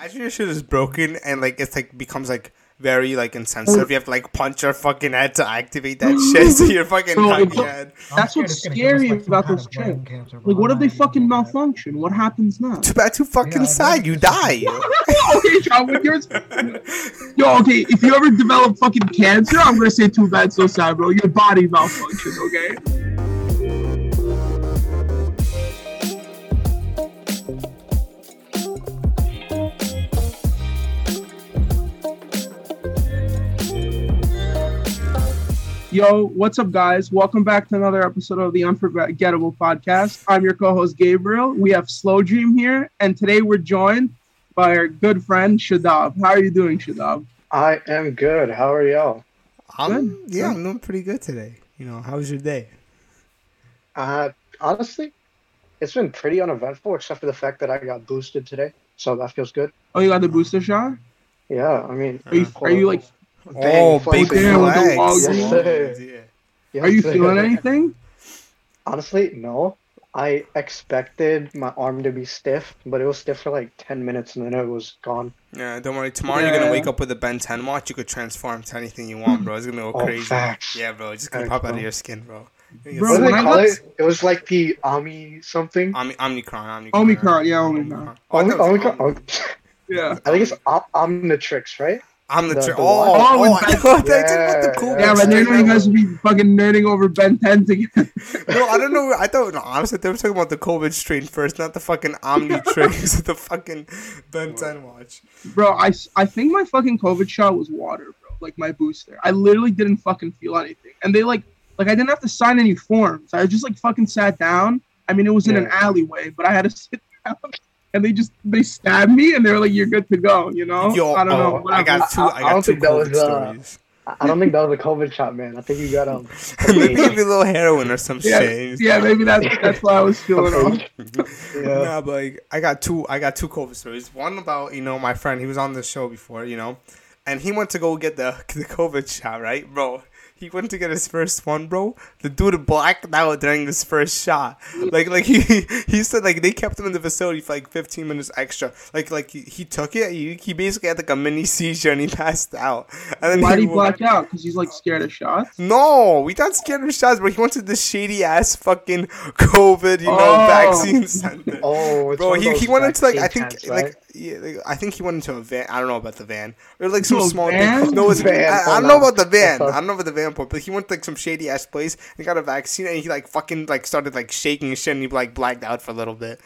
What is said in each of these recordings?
Imagine your shit is broken and like it's like becomes like very like insensitive. You have to like punch your fucking head to activate that shit. So you're fucking Bro, hacking it's- head. That's what's it's us, scary like, about this those of brain chicks. cancer Like, what if they fucking malfunction? What happens now? Too bad, too fucking Yeah, sad. You die. okay, John, when yours. Yo, okay, if you ever develop fucking cancer, I'm gonna say too bad, so sad, bro. Your body malfunctions, okay? Yo, what's up, guys? Welcome back to another episode of the Unforgettable Podcast. I'm your co-host Gabriel. We have Slow Dream here, and today we're joined by our good friend Shadab. How are you doing, Shadab? I am good. How are y'all? I'm, Good. yeah, I'm doing pretty good today. You know, how was your day? Uh, honestly, it's been pretty uneventful except for the fact that I got boosted today, so that feels good. Oh, you got the booster shot? Yeah, I mean, Are you, are you like? Oh, big flexing. With the flags. Walgreens. Yes, sir. Yeah. yes, Are you sir. feeling anything? Honestly, no. I expected my arm to be stiff, but it was stiff for like ten minutes and then it was gone. Yeah, don't worry. Tomorrow you're gonna wake up with a Ben 10 watch. You could transform to anything you want, bro. It's gonna go Oh, crazy. facts. Yeah, bro. It's just gonna Facts, pop out of your skin, bro. Bro, What do when they call got- it? It was like the Omni something. Omni- Omnicron, Omnicron. Omicron, yeah, Omicron. Oh, I Omi- thought it was Omicron- Om- oh. Yeah. I think it's Om- Omnitrix, right? I'm the, The- the oh, watch? oh, Oh, oh I with Ben- thought they talking about the Yeah, cool yeah. Yeah, ones. but then straight you up. guys be fucking nerding over Ben 10 together. No, I don't know. I thought no, honestly they were talking about the COVID strain first, not the fucking Omnitrix, the fucking Ben 10 watch. Bro, I, I think my fucking COVID shot was water, bro. Like my booster. I literally didn't fucking feel anything. And they like, like I didn't have to sign any forms. I just like fucking sat down. I mean, it was in an alleyway, but I had to sit down. And they just they stabbed me, and they were like, "You're good to go," you know. Yo, I don't know. oh, I got two. I, I- I got don't two think that was, uh, stories. I I don't think that was a COVID shot, man. I think you got um. Maybe a little heroin or some yeah, shit. yeah, maybe that's that's why I was feeling off. Yeah. Nah, but like, I got two. I got two COVID stories. One about you know my friend. He was on the show before, you know, and he went to go get the the COVID shot, right, bro. He went to get his first one, bro. The dude blacked out during his first shot. Like, like he he said, like they kept him in the facility for like 15 minutes extra. Like, like he, he took it. He, he basically had like a mini seizure and he passed out. And then Why did he woke- black out? Because he's like scared of shots. no, we not scared of shots, bro. He went to the shady ass fucking COVID, you know, Oh. vaccine center. Oh, it's Bro, one of he, those he went into like I vaccine think tents, like, right? Yeah, like I think he went into a van. I don't know about the van or like some To a small van? thing. No, it's Van, I, I don't know about the van. I don't know about the van part, but he went to like some shady ass place and got a vaccine and he like fucking like started like shaking his shit and he like blacked out for a little bit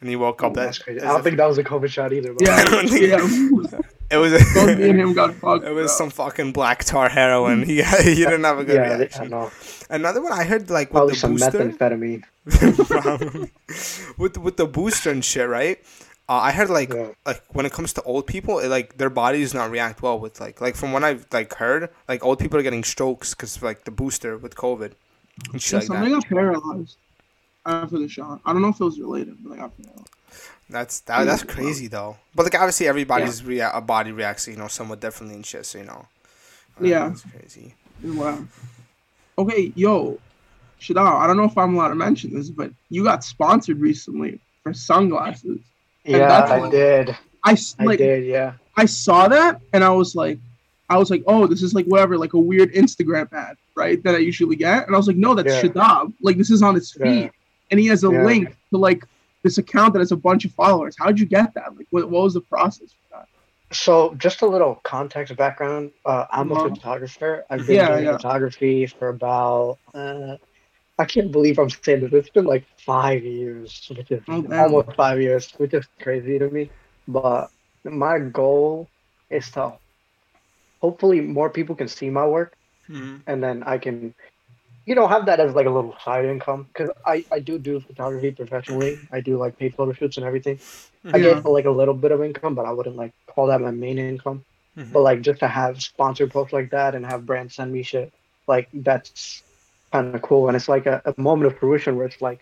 and he woke Oh, up. that's That crazy. I don't think that was a COVID shot either. Bro. Yeah, I don't think- yeah. it was. Both me and him got fucked. It was bro. some fucking black tar heroin. He he didn't have a good yeah, they- I reaction. know. Another one I heard like with Probably the some booster. methamphetamine. With with the booster and shit, right? Uh, I heard like Yeah. like when it comes to old people, it, like their bodies not react well with like like from what I've like heard, like old people are getting strokes because like the booster with COVID and Yeah, shit like somebody that. got paralyzed after the shot. I don't know if it was related, but I got paralyzed. That's that, that's crazy though. But like obviously everybody's rea- a body reacts, you know, somewhat differently and shit. So you know. Uh, Yeah. That's crazy. Wow. Okay, yo, Shadab, I don't know if I'm allowed to mention this, but you got sponsored recently for sunglasses. And Yeah, I did. I, like did. Yeah. I saw that and I was like, I was like, oh, this is like whatever, like a weird Instagram ad, right? That I usually get, and I was like, no, that's Yeah. Shadab. Like this is on his feed, Yeah. and he has a Yeah. link to like this account that has a bunch of followers. How'd you get that? Like, what, what was the process for that? So, just a little context background. Uh, I'm a Uh-huh. photographer. I've been Yeah, doing photography for about. Uh, I can't believe I'm saying this. It's been like five years, which is Oh, almost five years, which is crazy to me. But my goal is to hopefully more people can see my work, Mhm. and then I can, you know, have that as like a little side income. Because I I do do photography professionally. I do like paid photo shoots and everything. I get like a little bit of income, but I wouldn't like call that my main income. Mhm. But like just to have sponsored posts like that and have brands send me shit, like that's kind of cool. And it's like a, a moment of fruition where it's like,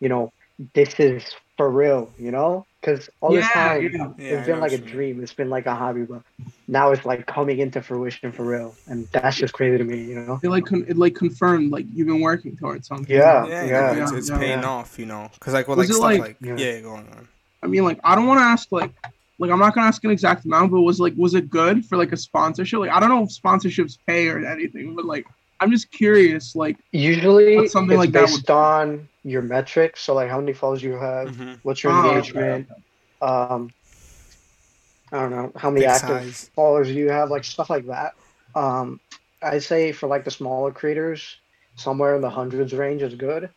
you know, this is for real, you know? Because all this Yeah, time yeah. Yeah, I it's know been like a what you mean. dream. It's been like a hobby, but now it's like coming into fruition for real, and that's just crazy to me, you know? It like con- it like confirmed like you've been working towards something. Yeah, Yeah, yeah, it's, it's yeah. paying Yeah. off, you know, because like with Was like it stuff like- like, Yeah. yeah, going on. I mean, like I don't want to ask like like I'm not gonna ask an exact amount, but was like was it good for like a sponsorship? Like I don't know if sponsorships pay or anything, but like I'm just curious. Like Usually, something it's like that based on your metrics. So, like, how many followers you have, Mhm. what's your Oh, okay, engagement, um, I don't know how many Big active size. followers you have, like stuff like that. Um, I'd say for like the smaller creators, somewhere in the hundreds range is good,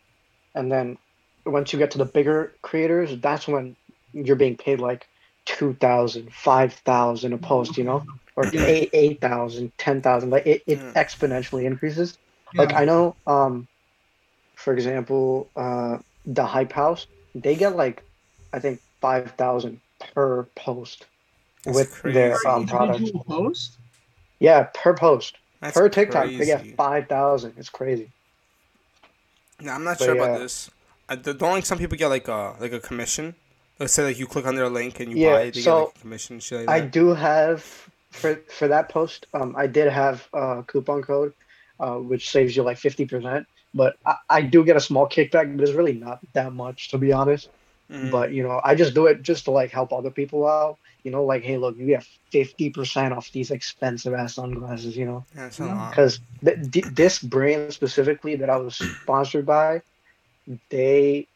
and then once you get to the bigger creators, that's when you're being paid like 2,000, 5,000 a post, you know, or Yeah. eight, 8,000, 10,000. Like it, it Yeah. exponentially increases. Like I know, um, for example, uh, the Hype House, they get like, I think five thousand per post That's with their crazy. um products. Individual post. Yeah, per post, That's per TikTok, they get five thousand. It's crazy. Nah, I'm not But sure yeah. about this. I, don't like some people get like a like a commission. Let's say like you click on their link and you Yeah, buy it, they so get like a commission. Shit like I do have for for that post. Um, I did have a coupon code, uh, which saves you like fifty percent. But I, I do get a small kickback, but it's really not that much to be honest. Mhm. But you know, I just do it just to like help other people out. You know, like hey, look, you get fifty percent off these expensive ass sunglasses. You know, yeah, it's a Yeah. lot. because th- th- this brand specifically that I was sponsored by, they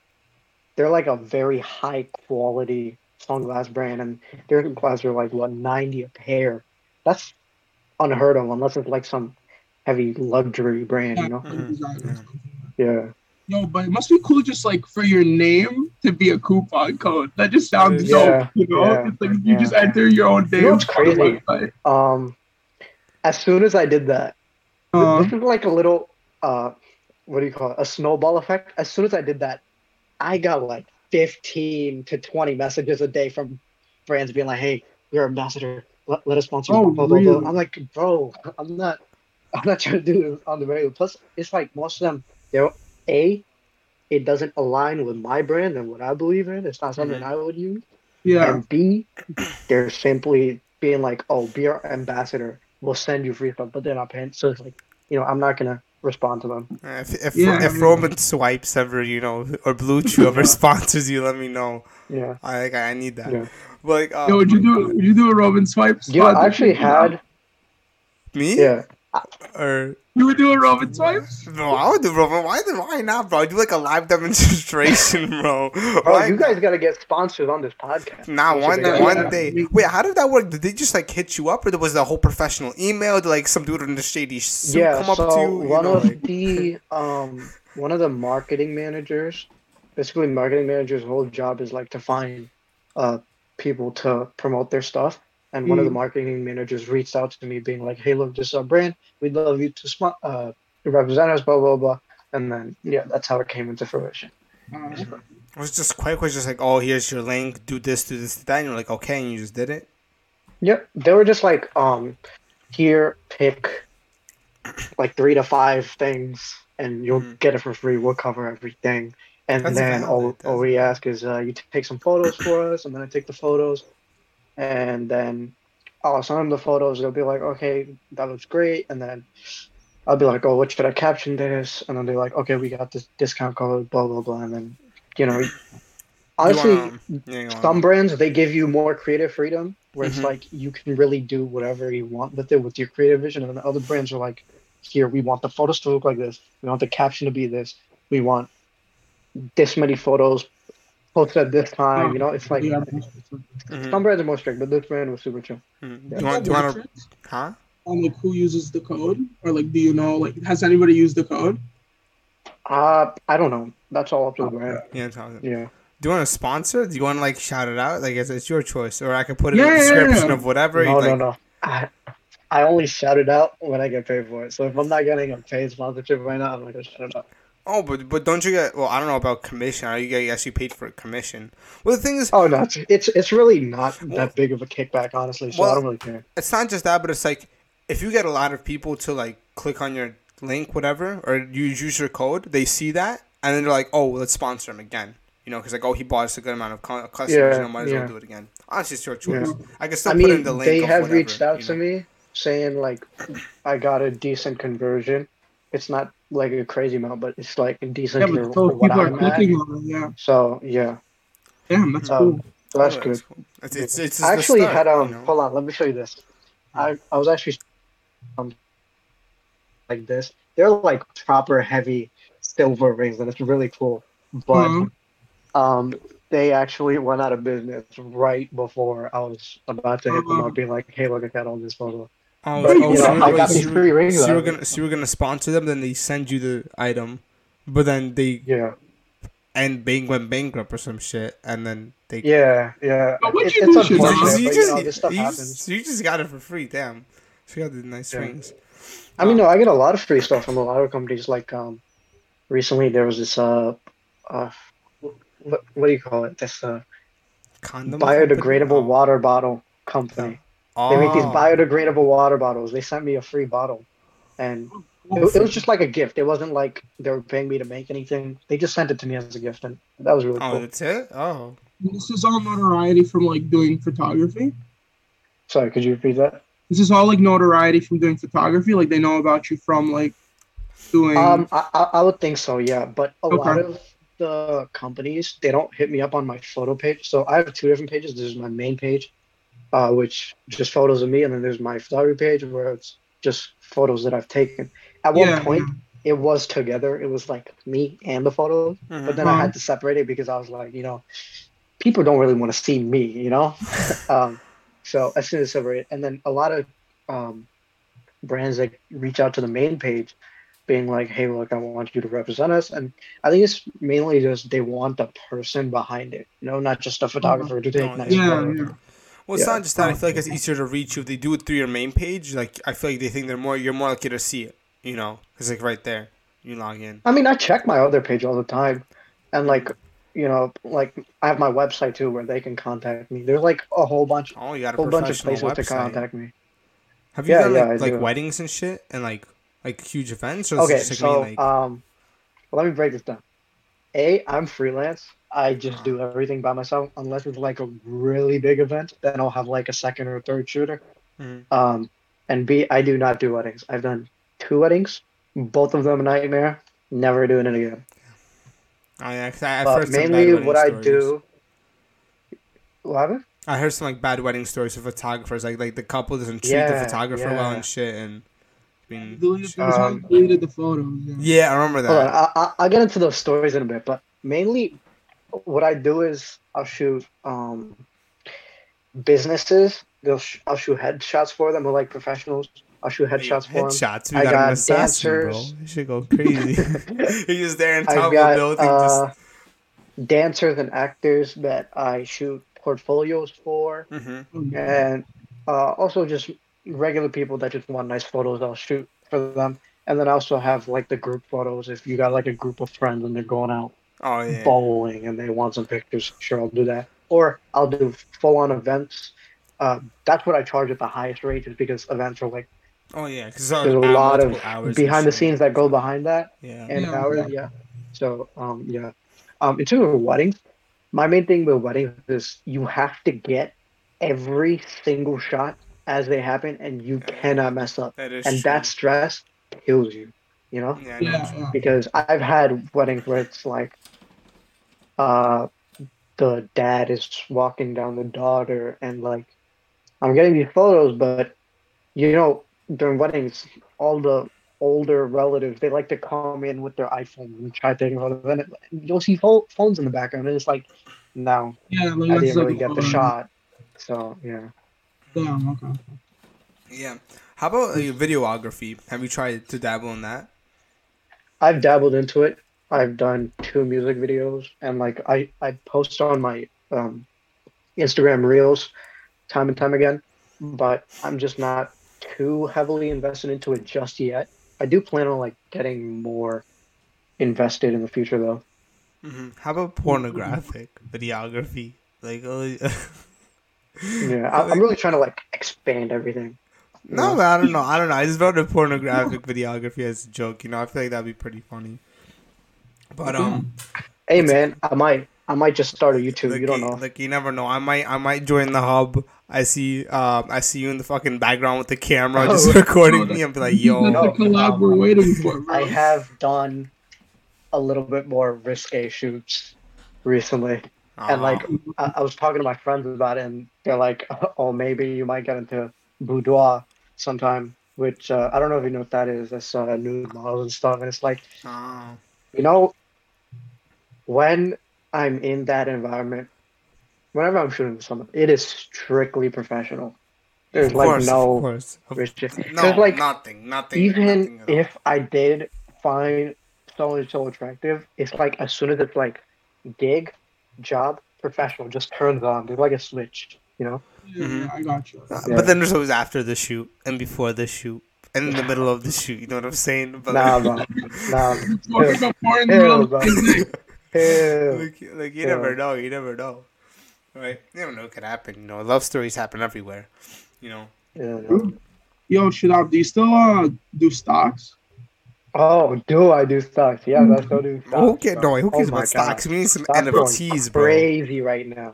they're like a very high quality sunglass brand, and their sunglasses are like what ninety a pair. That's unheard of unless it's like some heavy luxury brand. You know, Mhm. Yeah. No, but it must be cool just like for your name to be a coupon code. That just sounds Yeah, dope, you know? yeah, it's like you yeah. just enter your own name. You know what's on the crazy? Um, as soon as I did that, Uh, this is like a little uh what do you call it a snowball effect as soon as i did that i got like 15 to 20 messages a day from brands being like hey you're an ambassador let, let us sponsor you, Oh, blah, blah, blah. really? i'm like bro i'm not i'm not trying to do this on the radio plus it's like most of them they're a it doesn't align with my brand and what i believe in it's not something i would use yeah. and b they're simply being like oh be our ambassador we'll send you free stuff but they're not paying so it's like you know i'm not gonna respond to them Uh, If if, Yeah, if I mean- Roman Swipes ever, you know, or Blue Chew ever sponsors you, let me know. yeah I I need that. Yeah. But like, uh, Yo, would you do would you do a Robin swipe? You know, I actually had me? yeah. Or You would do a Robin swipe? no, I would do Roman. Why? the- Why not, bro? I do like a live demonstration, bro. Bro, Why you guys gotta get sponsors on this podcast. Nah, That's one a good one idea. day. Wait, how did that work? Did they just like hit you up, or there was the whole professional email? Did like some dude in the shady suit Yeah, come up to you? you one know, of like- the um one of the marketing managers, basically marketing managers' whole job is like to find uh people to promote their stuff. And one of the Mm. marketing managers reached out to me, being like, "Hey, look, this is our brand. We'd love you to spon- uh to represent us." Blah blah blah. And then yeah, that's how it came into fruition. Uh, it was just quick. Was just like, oh, here's your link. Do this, do this, do that. And you're like, okay, and you just did it. Yep, they were just like, um, here, pick like three to five things, and you'll Mhm. get it for free. We'll cover everything, and That's then all, valid, all we ask is uh, you take some photos for us, and then I take the photos, and then I'll send them the photos. They'll be like, okay, that looks great, and then I'll be like, oh, what should I caption this? And then they're like, okay, we got this discount code, blah blah blah, and then you know, You honestly, you wanna- some brands they give you more creative freedom where Mhm. it's like you can really do whatever you want with it with your creative vision and then other brands are like here we want the photos to look like this we want the caption to be this we want this many photos posted at this time you know it's like yeah. Mhm. some brands are more strict but this brand was super chill Mhm. Yeah. Do you want? Do you want to? Huh? on like who uses the code or like do you know like has anybody used the code? uh i don't know that's all up to the brand Yeah. it's all good. yeah Do you want to sponsor? Do you want to like shout it out? Like it's, it's your choice, or I could put it in the description yeah. of whatever. no you, no like, no I, I only shout it out when I get paid for it. So if I'm not getting a paid sponsorship right now, I'm not gonna shout it out. Oh, but but don't you get? Well, I don't know about commission. You get actually paid for a commission? Well, the thing is, Oh no, it's it's, it's really not that big of a kickback, honestly. So Well- I don't really care. it's not just that, but it's like if you get a lot of people to like click on your link, whatever, or you use your code, they see that, and then they're like, oh, let's sponsor him again. You know, because like, oh, he bought us a good amount of customers. Yeah, you know, might as yeah. well do it again. Honestly, it's your choice. Yeah. I can still I put in the link. they have whatever, reached out you to me saying like I got a decent conversion. It's not like a crazy amount, but it's like decent Yeah, but so what people are I'm at. clicking on it. Yeah, So yeah, damn, that's Um, cool. So that's Oh, good. cool. It's it's, it's I actually start, had um. you know? Hold on, let me show you this. I I was actually um like this. They're like proper heavy silver rings, and it's really cool. But Mhm. um, they actually went out of business right before I was about to hit them Uh-huh. up, being like, "Hey, look, I got all this photo." Oh, But, oh, you so, know, I got so these you- free rings So you were gonna so you were gonna sponsor them, then they send you the item, but then they Yeah, and Bang went bankrupt or some shit, and then they yeah, yeah. But what'd It- you it's do, Shazam? unfortunate, So you just, you know, this stuff you, happens. just, you just got it for free, damn. So you got the nice Yeah. rings. I mean, no, I get a lot of free stuff from a lot of companies. Like, um, recently there was this uh, uh, what, what do you call it? This uh, Condom biodegradable company? water bottle company. Oh. They make these Oh. biodegradable water bottles. They sent me a free bottle, and it, it was just like a gift. It wasn't like they were paying me to make anything. They just sent it to me as a gift, and that was really Oh, cool. Oh, that's it. Oh, This is all notoriety from like doing photography. Sorry, could you repeat that? This is all like notoriety from doing photography. Like they know about you from like doing. Um, I, I I would think so, yeah. But a lot of the companies they don't hit me up on my photo page. So I have two different pages. This is my main page, uh, which just photos of me, and then there's my photography page where it's just photos that I've taken. At one Yeah, point, it was together. It was like me and the photos, Mhm. but then I Uh-huh. had to separate it because I was like, you know, people don't really want to see me, you know. um, so as soon as separate, and then a lot of um, brands that reach out to the main page being like, "Hey, look, I want you to represent us," and I think it's mainly just they want the person behind it, you know, not just a photographer to take nice yeah, photos. yeah. Well, it's Yeah. not just that. I feel like it's easier to reach you if they do it through your main page. Like I feel like they think they're more. You're more likely to see it. You know, it's like right there. You log in. I mean, I check my other page all the time, and like, you know, like I have my website too where they can contact me. There's like a whole bunch, Oh, you got a whole bunch of places to website. contact me. Have you Yeah, done yeah, like, like weddings and shit and like like huge events? Okay, so like, um, let me break this down. A, I'm freelance. I just do everything by myself unless it's like a really big event. Then I'll have like a second or third shooter. Mhm. Um, and B, I do not do weddings. I've done two weddings, both of them a nightmare. Never doing it again. oh, yeah, 'cause I, I've But heard some bad mainly, wedding what I stories. do. What happened? I heard some like bad wedding stories of photographers. Like like the couple doesn't treat the Yeah, photographer well and shit. And I mean, Deleted, the- Um, deleted the photos. Yeah. yeah, I remember that. Hold on, I, I, I'll get into those stories in a bit, but mainly what I do is I'll shoot um, businesses. They'll sh- I'll shoot headshots for them, or like professionals. I'll shoot headshots for them. Headshots. We I got, an assassin, bro. dancers. You should go crazy. He's just there on top I've of a got building. uh, just dancers and actors that I shoot portfolios for, Mhm. and uh, also just regular people that just want nice photos. I'll shoot for them, and then I also have like the group photos. If you got like a group of friends and they're going out Oh yeah. bowling and they want some pictures, sure I'll do that. Or I'll do full on events. Uh, that's what I charge at the highest rate, just because events are like Oh yeah. Because there's a lot of behind the scenes that go behind that Yeah. and Yeah, hours. yeah. Yeah. So um yeah, um in terms of weddings, my main thing with weddings is you have to get every single shot as they happen, and you cannot mess up. That is And true. that stress kills you. You know. Know. Yeah, yeah. because I've had weddings where it's like, uh, the dad is walking down the daughter, and like, I'm getting these photos, but you know, during weddings, all the older relatives they like to come in with their iPhone and try taking photos, and it, you'll see pho- phones in the background, and it's like, no, Yeah, like I didn't really a get the photo. shot. So yeah, Damn, okay. Yeah. How about uh, videography? Have you tried to dabble in that? I've dabbled into it. I've done two music videos, and like I I post on my um, Instagram Reels time and time again, but I'm just not too heavily invested into it just yet. I do plan on like getting more invested in the future though. hmm How about pornographic videography? Like, uh, Yeah, I, I'm really trying to like expand everything. no, know? I don't know. I don't know. I just wrote a pornographic videography as a joke. You know, I feel like that'd be pretty funny. But um, Hey man, I might I might just start a YouTube. like, you don't know. like you never know. I might, I might join the hub. I see, um, I see you in the fucking background with the camera, Oh, just recording me. I'm be like, That's yo, the No, collab we're waiting for, bro. I have done a little bit more risque shoots recently. And like Uh-huh. I, I was talking to my friends about it, and they're like, "Oh, maybe you might get into boudoir sometime." Which uh, I don't know if you know what that is. That's uh, nude models and stuff, and it's like, Oh. you know, when I'm in that environment, whenever I'm shooting with someone, it is strictly professional. There's Of like course, of no course. Of- restriction. No, There's like nothing, nothing. even nothing if I did find someone so attractive, it's like as soon as it's like gig, job, professional, just turns on. There's like a switch, you know. Yeah, Mhm. I got you. Uh, Yeah. But then there's always after the shoot and before the shoot and in the middle of the shoot. You know what I'm saying? But Nah, like, bro. Nah. Smoking up more in the middle of bro. Ew. Like, like you Yeah. never know. You never know. Right? You never know what could happen. You know, love stories happen everywhere. You know. Yeah, no. Yo, Shadab, do you still uh, do stocks? Oh, do I do stocks? Yeah, I still do stocks. Who cares? bro. No, who cares Oh my about stocks? We need some Stocks going NFTs, bro. Crazy right now.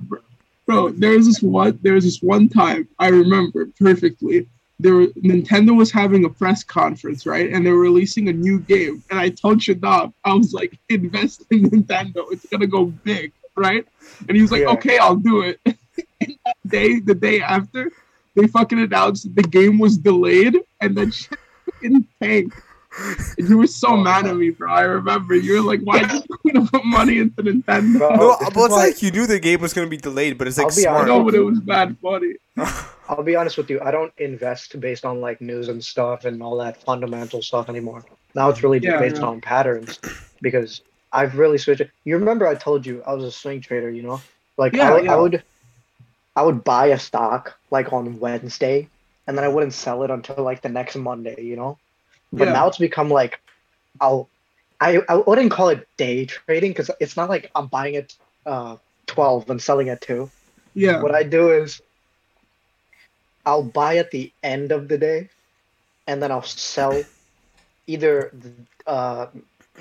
Bro, there was this one. There was this one time I remember perfectly. There, were, Nintendo was having a press conference, right? And they were releasing a new game. And I told Shadab, I was like, invest in Nintendo. It's gonna go big, right? And he was like, Yeah. okay, I'll do it. day, the day after, they fucking announced the game was delayed, and then shit fucking tanked. And you were so Oh, mad at me, bro. I remember you were like, "Why did you put money into Nintendo?" Bro, No, but it's like you knew the game was gonna be delayed, but it's like I'll be smart. honest. know, but it was bad funny. I'll be honest with you. I don't invest based on like news and stuff and all that fundamental stuff anymore. Now it's really Yeah, based yeah. on patterns because I've really switched. it. You remember I told you I was a swing trader. You know, like Yeah, I, would- yeah. I would, I would buy a stock like on Wednesday, and then I wouldn't sell it until like the next Monday. You know, but Yeah. now it's become like, I'll, I I wouldn't call it day trading because it's not like I'm buying it uh twelve and selling at two Yeah. what I do is I'll buy at the end of the day and then I'll sell either uh,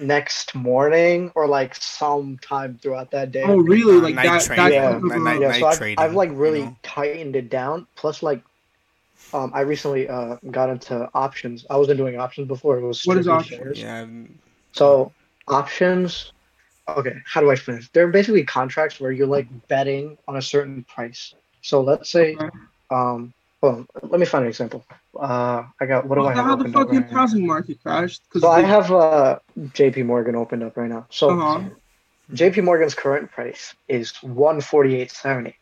next morning or like sometime throughout that day. Oh, really? Uh, Like night that? trading. that Yeah. type Night- night- yeah, night so I've, trading, I've like you really know? tightened it down. Plus, like, um, I recently uh, got into options. I wasn't doing options before. It was What is options? shares. Yeah. So options, okay, how do I finish? They're basically contracts where you're like betting on a certain price. So let's say, Okay. um, well, let me find an example. Uh, I got what do Well, I have how the opened up fucking right housing market crashed? So I have uh, J.P. Morgan opened up right now. So Uh-huh. J.P. Morgan's current price is one forty eight seventy,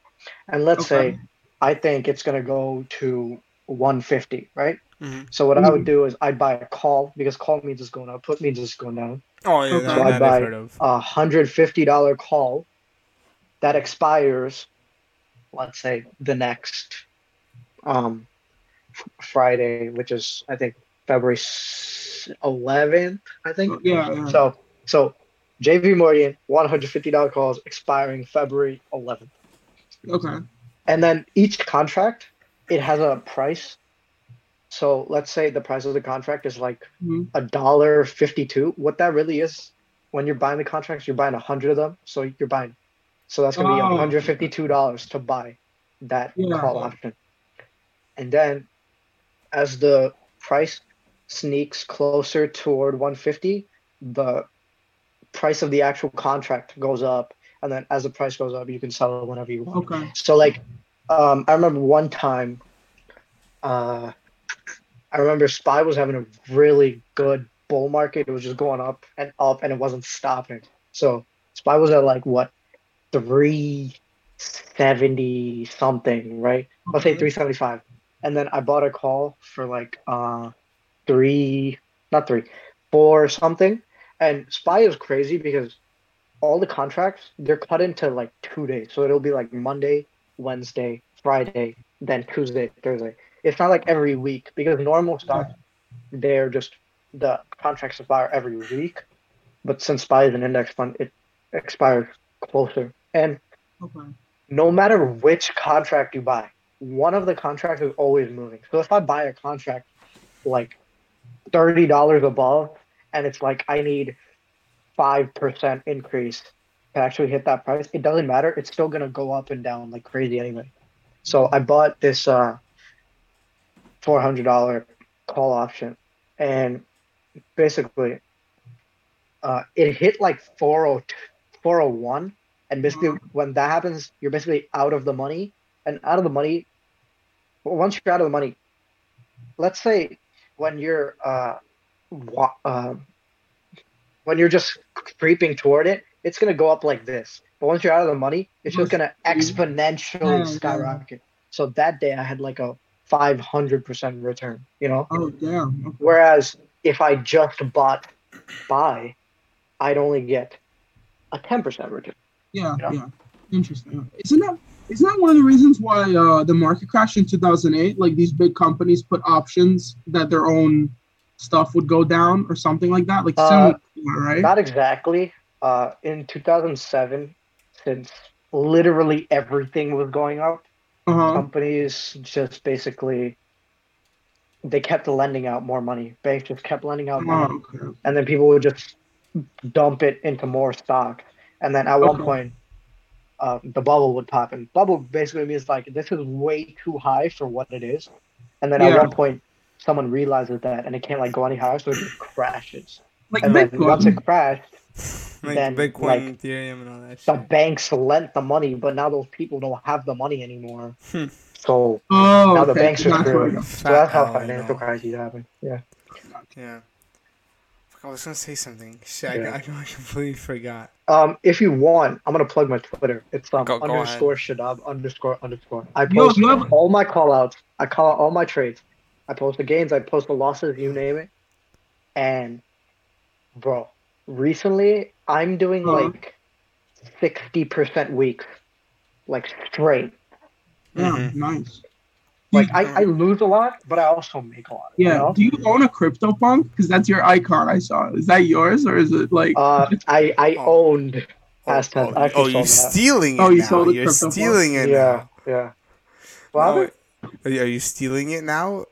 and let's Okay. say I think it's gonna go to one fifty, right? mhm. So what I Mm-hmm. would do is I'd buy a call because call means it's going up, put means it's going down. Oh yeah, Okay. So I that buy- I've heard of. a hundred fifty dollar call that expires, let's say the next um Friday, which is I think February eleventh. I think. Yeah, yeah. So so J.P. Morgan one hundred fifty dollar calls expiring February eleventh, Okay. and then each contract it has a price. So let's say the price of the contract is like Mhm. a dollar fifty two. What that really is, when you're buying the contracts, you're buying a hundred of them. So you're buying, so that's gonna be Oh. one hundred fifty two dollars to buy that Yeah. call option. And then, as the price sneaks closer toward one fifty, the price of the actual contract goes up, and then as the price goes up, you can sell it whenever you want. Okay. So like, um, I remember one time, uh, I remember SPY was having a really good bull market. It was just going up and up, and it wasn't stopping. So SPY was at like what three seventy something, right? Let's say three seventy five, and then I bought a call for like uh three, not three, four something. And SPY is crazy because all the contracts they're cut into like two days, so it'll be like Monday, Wednesday, Friday, then Tuesday, Thursday. It's not like every week because normal stocks they're just the contracts expire every week, but since SPY is an index fund, it expires closer. And Okay. no matter which contract you buy, one of the contracts is always moving. So if I buy a contract like thirty dollars above, and it's like I need five percent increase actually hit that price, it doesn't matter. It's still gonna go up and down like crazy anyway. So I bought this uh four hundred dollar call option, and basically, uh, it hit like 402 401 And basically, when that happens, you're basically out of the money. And out of the money, once you're out of the money, let's say when you're uh, wa- uh, when you're just creeping toward it, it's gonna go up like this. But once you're out of the money, it's just gonna exponentially Yeah, yeah. skyrocket. So that day, I had like a 500% return. You know. Oh damn. Okay. Whereas if I just bought buy, I'd only get a 10% return. Yeah, Yeah. yeah. Interesting. Isn't that isn't that one of the reasons why uh, the market crashed in 2008? Like these big companies put options that their own stuff would go down or something like that. Like Uh, similar, right? Not exactly. Uh, in 2007, since literally everything was going up, Uh-huh. companies just basically they kept lending out more money. Banks just kept lending out money, Oh, okay. and then people would just dump it into more stock. And then at one point, uh, the bubble would pop. And bubble basically means like this is way too high for what it is. And then Yeah. at one point, someone realizes that, and it can't like go any higher, so it just crashes. Like And then once it crashed, Like Then, Bitcoin, like, Ethereum, and all that the banks lent the money, but now those people don't have the money anymore. Hmm. So Oh, now the banks are That's screwed. what- So that's how Fat hell, you financial know. crises happen. Yeah. Yeah. I was gonna say something. Shit, I, Yeah. I, I completely forgot. Um, if you want, I'm gonna plug my Twitter. It's um Go- go underscore Shadab underscore underscore. I post you have- all my call outs. I call out all my trades. I post the gains. I post the losses. You name it. And, bro, recently I'm doing Uh-huh. like sixty percent weeks, like straight. Yeah, Mhm. nice. Like I, I lose a lot, but I also make a lot. you Yeah. know? Do you own a crypto CryptoPunk? Because that's your icon I saw. Is that yours or is it like? Uh, I I Oh. owned past oh, tense. oh, oh, you're sold that. stealing it Oh, you now. sold it You're crypto stealing it Yeah, yeah. Well. No, are you- stealing it now?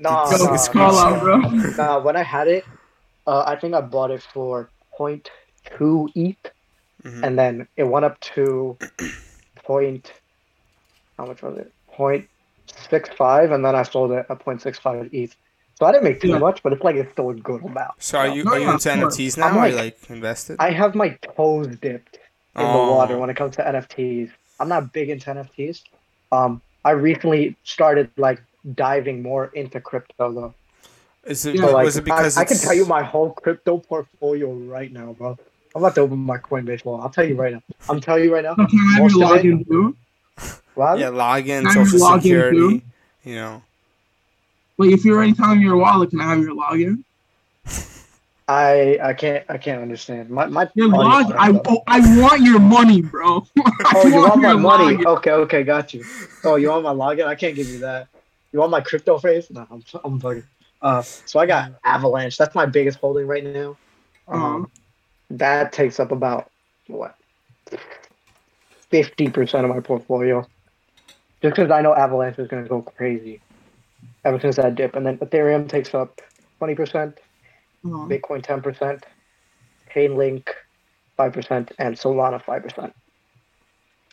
no, Yo, no, it's no, call no. out, bro. Nah, when I had it, uh, I think I bought it for 0.2 ETH, Mhm. and then it went up to point. How much was it? Point six five, and then I sold it at 0.65 ETH. So I didn't make too Yeah. much, but it's like it's still a good amount. So are you No, are you yeah, into of. NFTs now? I'm or are you like- like invested? I have my toes dipped in Oh. the water when it comes to NFTs. I'm not big into NFTs. Um, I recently started like diving more into crypto though. Is it Yeah, like, was it because I, I can tell you my whole crypto portfolio right now, bro. I'm about to open my Coinbase wallet. I'll tell you right now. I'm telling you right now. So can I have Most your of it- login too? What? yeah login Can I social log in security? too? You know. Like if you're already telling me your wallet, can I have your login? I I can't I can't understand. My my Your log. I oh, I want your money, bro. Oh, you want my your money? login. Okay, okay, got you. Oh, you want my login? I can't give you that. You want my crypto face? No, I'm I'm bugging. Uh, so I got Avalanche. That's my biggest holding right now. Um, that takes up about what fifty percent of my portfolio. Just because I know Avalanche is going to go crazy ever since that dip, and then Ethereum takes up twenty percent, Uh-huh. Bitcoin ten percent, Chainlink five percent, and Solana five percent.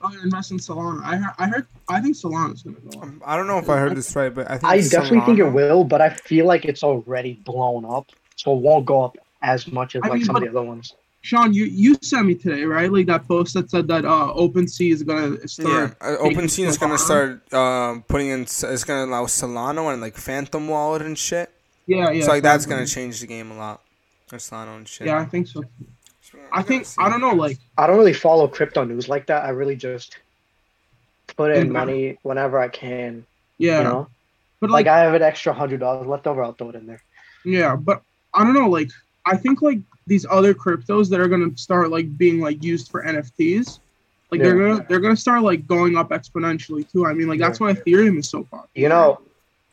Oh, you invest in Solana. I heard. I heard. I think Solana's gonna go up. I don't know if I heard this right, but I think I definitely think it will, but I feel like it's already blown up, so it won't go up as much as I like mean, some but- of the other ones. Sean, you you sent me today, right? Like that post that said that uh OpenSea is gonna Yeah, start. uh, OpenSea is gonna start um, putting in. It's gonna allow Solana and like Phantom Wallet and shit. Yeah, yeah. so like that's gonna change the game a lot. Or Solana and shit. Yeah, I think so. So, I think. I don't know. Like I don't really follow crypto news like that. I really just put in Mhm. money whenever I can. yeah, You know, but like, like, I have an extra hundred dollars left over, I'll throw it in there. yeah, but I don't know. Like I think like these other cryptos that are gonna start like being like used for NFTs. Like they're gonna they're gonna start like going up exponentially too. I mean, like that's why Ethereum is so popular. You know,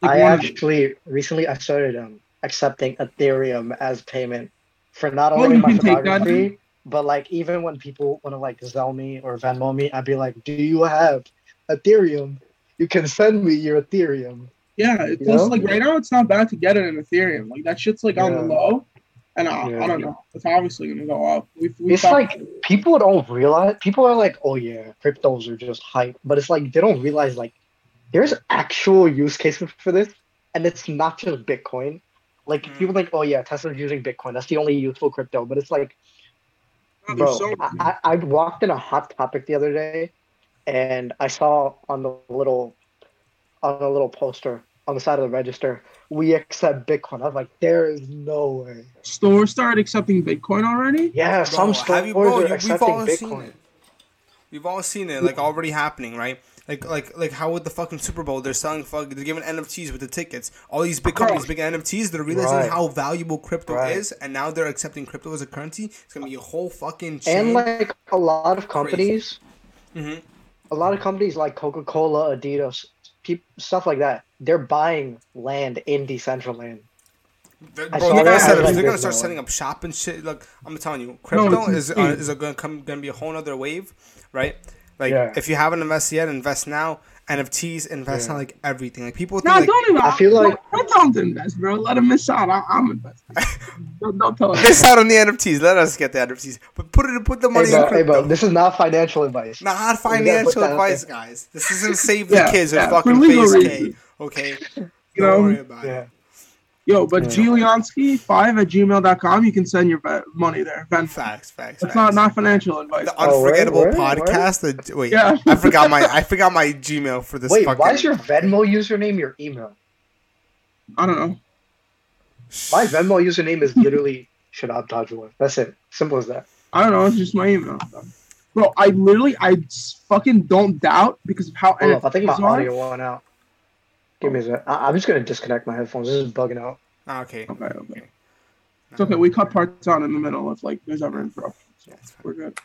Like, I actually recently I started um accepting Ethereum as payment for not Oh, only my can take that? photography, but like even when people want to like Zelle me or Venmo me, I'd be like, "Do you have Ethereum? You can send me your Ethereum." Yeah, it's You like right now it's not bad to get it in Ethereum. Like that shit's like on the low, and I, Yeah. I don't know. It's obviously gonna go up. We, we It's like people don't realize. People are like, "Oh yeah, cryptos are just hype," but it's like they don't realize like there's actual use cases for this, and it's not just Bitcoin. Like Mm. people think, "Oh yeah, Tesla's using Bitcoin. That's the only useful crypto," but it's like Oh, Bro, so I. I, I walked in a hot topic the other day, and I saw on the little, on the little poster on the side of the register, we accept Bitcoin. I was like, there is no way. Stores started accepting Bitcoin already. Yeah, some Bro, stores have you, bro, are you, we've accepting all seen Bitcoin. it. We've all seen it, like already happening, right? Like, like, like how with the fucking Super Bowl, they're selling fuck, they're giving NFTs with the tickets. All these big companies making NFTs, they're realizing Right. how valuable crypto Right. is, and now they're accepting crypto as a currency. It's gonna be a whole fucking chain. And like a lot of companies, hmm a lot of companies like Coca Cola, Adidas, stuff like that, they're buying land in Decentraland. They're, bro, they're gonna, that. set up, they're gonna start setting up shop and shit. Like I'm telling you, crypto it's is uh, is a, gonna come gonna be a whole other wave, right? Like Yeah. if you haven't invested yet, invest now. NFTs, invest Yeah. in like everything. Like people think No, like, don't even. I feel like- don't tell him to invest, bro. Let them miss out. I, I'm investing. don't, don't tell him. miss out on the NFTs. Let us get the NFTs, but put it put the money Hey in bro, hey crypto. bro, this is not financial advice. Not You gotta put financial advice, guys. This isn't save the Yeah, kids or yeah, fucking for legal face K. Okay, You don't know? worry about Yeah. it. Yo, but Yeah. Giulianski5 at gmail.com, you can send your money there. Ven- Facts, facts. That's facts. not, not financial advice. the Oh, word, unforgettable word, podcast. The, wait, Yeah. I forgot my I forgot my Gmail for this. Wait, fucking, why is your Venmo username your email? I don't know. My Venmo username is literally Shadab Tajwa. That's it. Simple as that. I don't know. It's just my email. Bro, I literally, I s- fucking don't doubt because of how Hold up, I think my audio went out. Give me a sec. I- I'm just gonna disconnect my headphones. This is bugging out. Ah, okay. Okay, okay. It's okay. We cut parts out in the middle if like there's ever interruptions. Yeah. We're good.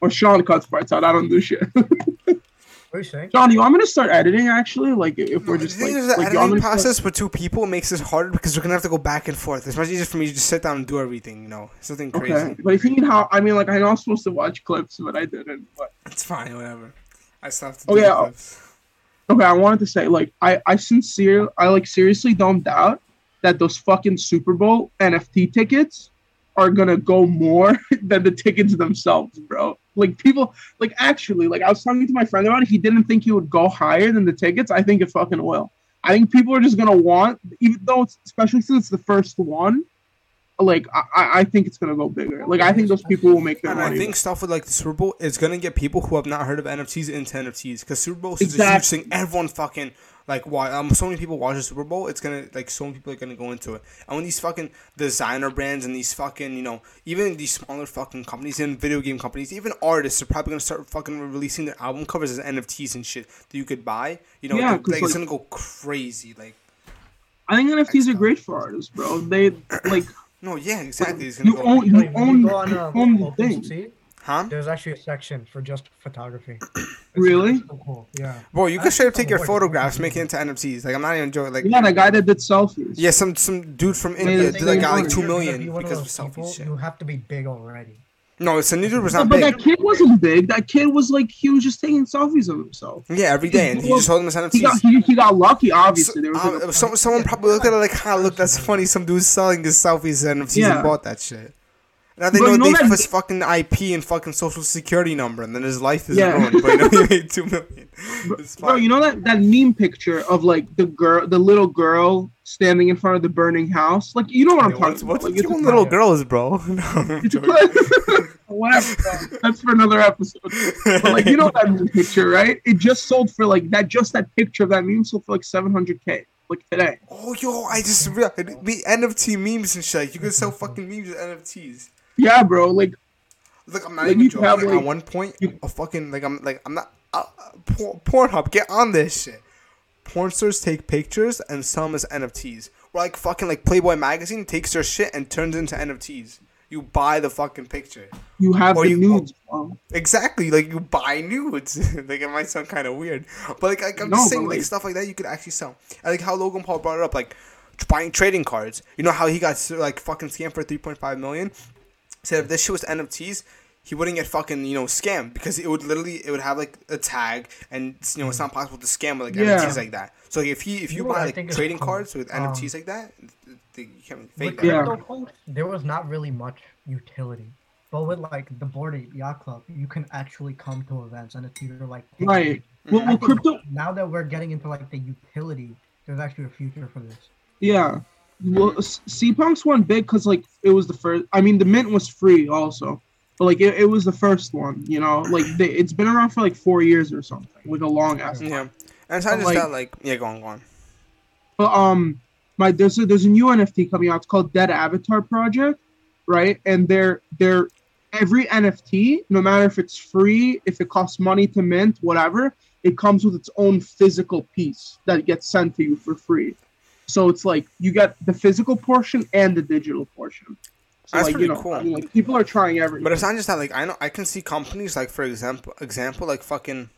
Or Sean cuts parts out. I don't do shit. What are you saying? Sean, you want me to start editing actually? Like if we're just the like, thing is, the like you want me editing to start- process with two people makes this harder because we're gonna have to go back and forth. It's much easier for me to just sit down and do everything. You know, it's nothing crazy. Okay, but if you need help, I mean, like I know I'm supposed to watch clips, but I didn't. But It's fine, whatever. I still have to. Oh, do the yeah. clips. Okay, I wanted to say, like, I I sincere, I like seriously don't doubt that those fucking Super Bowl NFT tickets are gonna go more than the tickets themselves, bro. Like people, like actually, like I was talking to my friend about it. He didn't think it would go higher than the tickets. I think it fucking will. I think people are just gonna want, even though it's especially since it's the first one. Like I, I think it's gonna go bigger. Like I think those people will make their And money. I think stuff with like the Super Bowl is gonna get people who have not heard of NFTs into NFTs because Super Bowl is a huge thing. Everyone fucking like why um so many people watch the Super Bowl. It's gonna like so many people are gonna go into it. And when these fucking designer brands and these fucking you know even these smaller fucking companies and video game companies, even artists are probably gonna start fucking releasing their album covers as NFTs and shit that you could buy. You know, Yeah, like, 'cause, it's like- gonna go crazy. Like I think NFTs are great for artists, bro. They like no, yeah, exactly. It's gonna you go. own you Like, own you go on, um, own the thing. OpenSea, huh? there's actually a section for just photography. It's Really? so cool. Yeah. Bro, you can straight up take your Wait, photographs, make it into NFTs. Like I'm not even joking. Like Yeah, the guy that did selfies. Yeah, some some dude from India the did like thing got like is, two If you're gonna million be of because of selfies. people, shit. You have to be big already. No, it's the new dude was But, not but big. that kid wasn't big. That kid was like he was just taking selfies of himself. Yeah, every day, and he just told them as He got he, he got lucky. So, Obviously, there was like, a- um, some, someone probably looked at it like, "Ha, look, that's funny." Some dude's selling his selfies and NFTs Yeah. and bought that shit. Now they Bro, know, know they have his fucking IP and fucking social security number, and then his life is Yeah. ruined. But you know, he made two million. Bro. You know that that meme picture of like the girl, the little girl standing in front of the burning house. Like you know what I'm talking What's, about. what's Like, a- little girls, bro? No, I'm it's a- joking. Whatever. bro. That's for another episode. But like you know that meme picture, right? It just sold for like that. Just that picture of that meme sold for like 700k. Like today. Oh, yo, I just realized the NFT memes and shit. You can sell fucking memes with NFTs. Yeah, bro. Like Look, I'm not Like, even joking. have, At like- one point, you- a fucking like I'm like I'm not uh, Por- Pornhub. Get on this shit. Porn stars take pictures and sell them as NFTs. Or like fucking like Playboy magazine takes their shit and turns into NFTs. You buy the fucking picture. you have Or the you- nudes. bro. Exactly, like you buy nudes. like it might sound kind of weird, but like, like I'm No, just saying, like like- stuff like that you could actually sell. I like how Logan Paul brought it up, like buying trading cards. You know how he got like fucking scammed for 3.5 million. Said if this shit was NFTs, he wouldn't get fucking you know scammed because it would literally it would have like a tag and you know it's not possible to scam with like Yeah. NFTs like that. So like, if he if you You buy like trading cool? cards with Um, NFTs like that, they, you can't fake With that. Yeah. crypto coins, there was not really much utility. But with like the Bored Ape Yacht Club, you can actually come to events and it's either like Right. Well, well, crypto. Now that we're getting into like the utility, there's actually a future for this. Yeah. Well, C Punk's won big because like it was the first. I mean, the mint was free also, but like it, it was the first one. You know, like they, it's been around for like four years or something, like a long ass. time. Yeah, and it's not But, just like- that. Like, yeah, go on, go on. But um, my there's a, there's a new NFT coming out. It's called Dead Avatar Project, right? And they're they're every NFT, no matter if it's free, if it costs money to mint, whatever, it comes with its own physical piece that gets sent to you for free. So it's like you get the physical portion and the digital portion. So That's like pretty you know, cool. I mean, like people are trying everything. But it's not just that. Like, I know I can see companies like, for example, example, like fucking,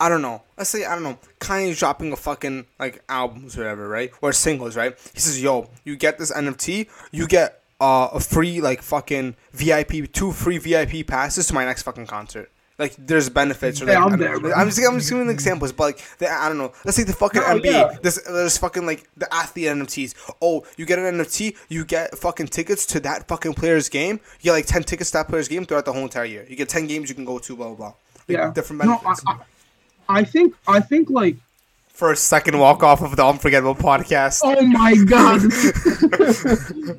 I don't know. Let's say I don't know. Kanye's dropping a fucking like albums or whatever, right? Or singles, right? He says, "Yo, you get this NFT, you get uh, a free like fucking VIP, two free VIP passes to my next fucking concert." Like, there's benefits. Or, like, Yeah, I'm there, I'm just I'm just giving examples, but like, the, I don't know. Let's say the fucking No, NBA. yeah. There's there's fucking like the athlete NFTs. Oh, you get an NFT, you get fucking tickets to that fucking player's game. You get like ten tickets to that player's game throughout the whole entire year. You get ten games you can go to, blah blah blah. Like, yeah, different no, benefits. I, I, I think I think like First, second walk off of the unforgettable podcast. Oh my god.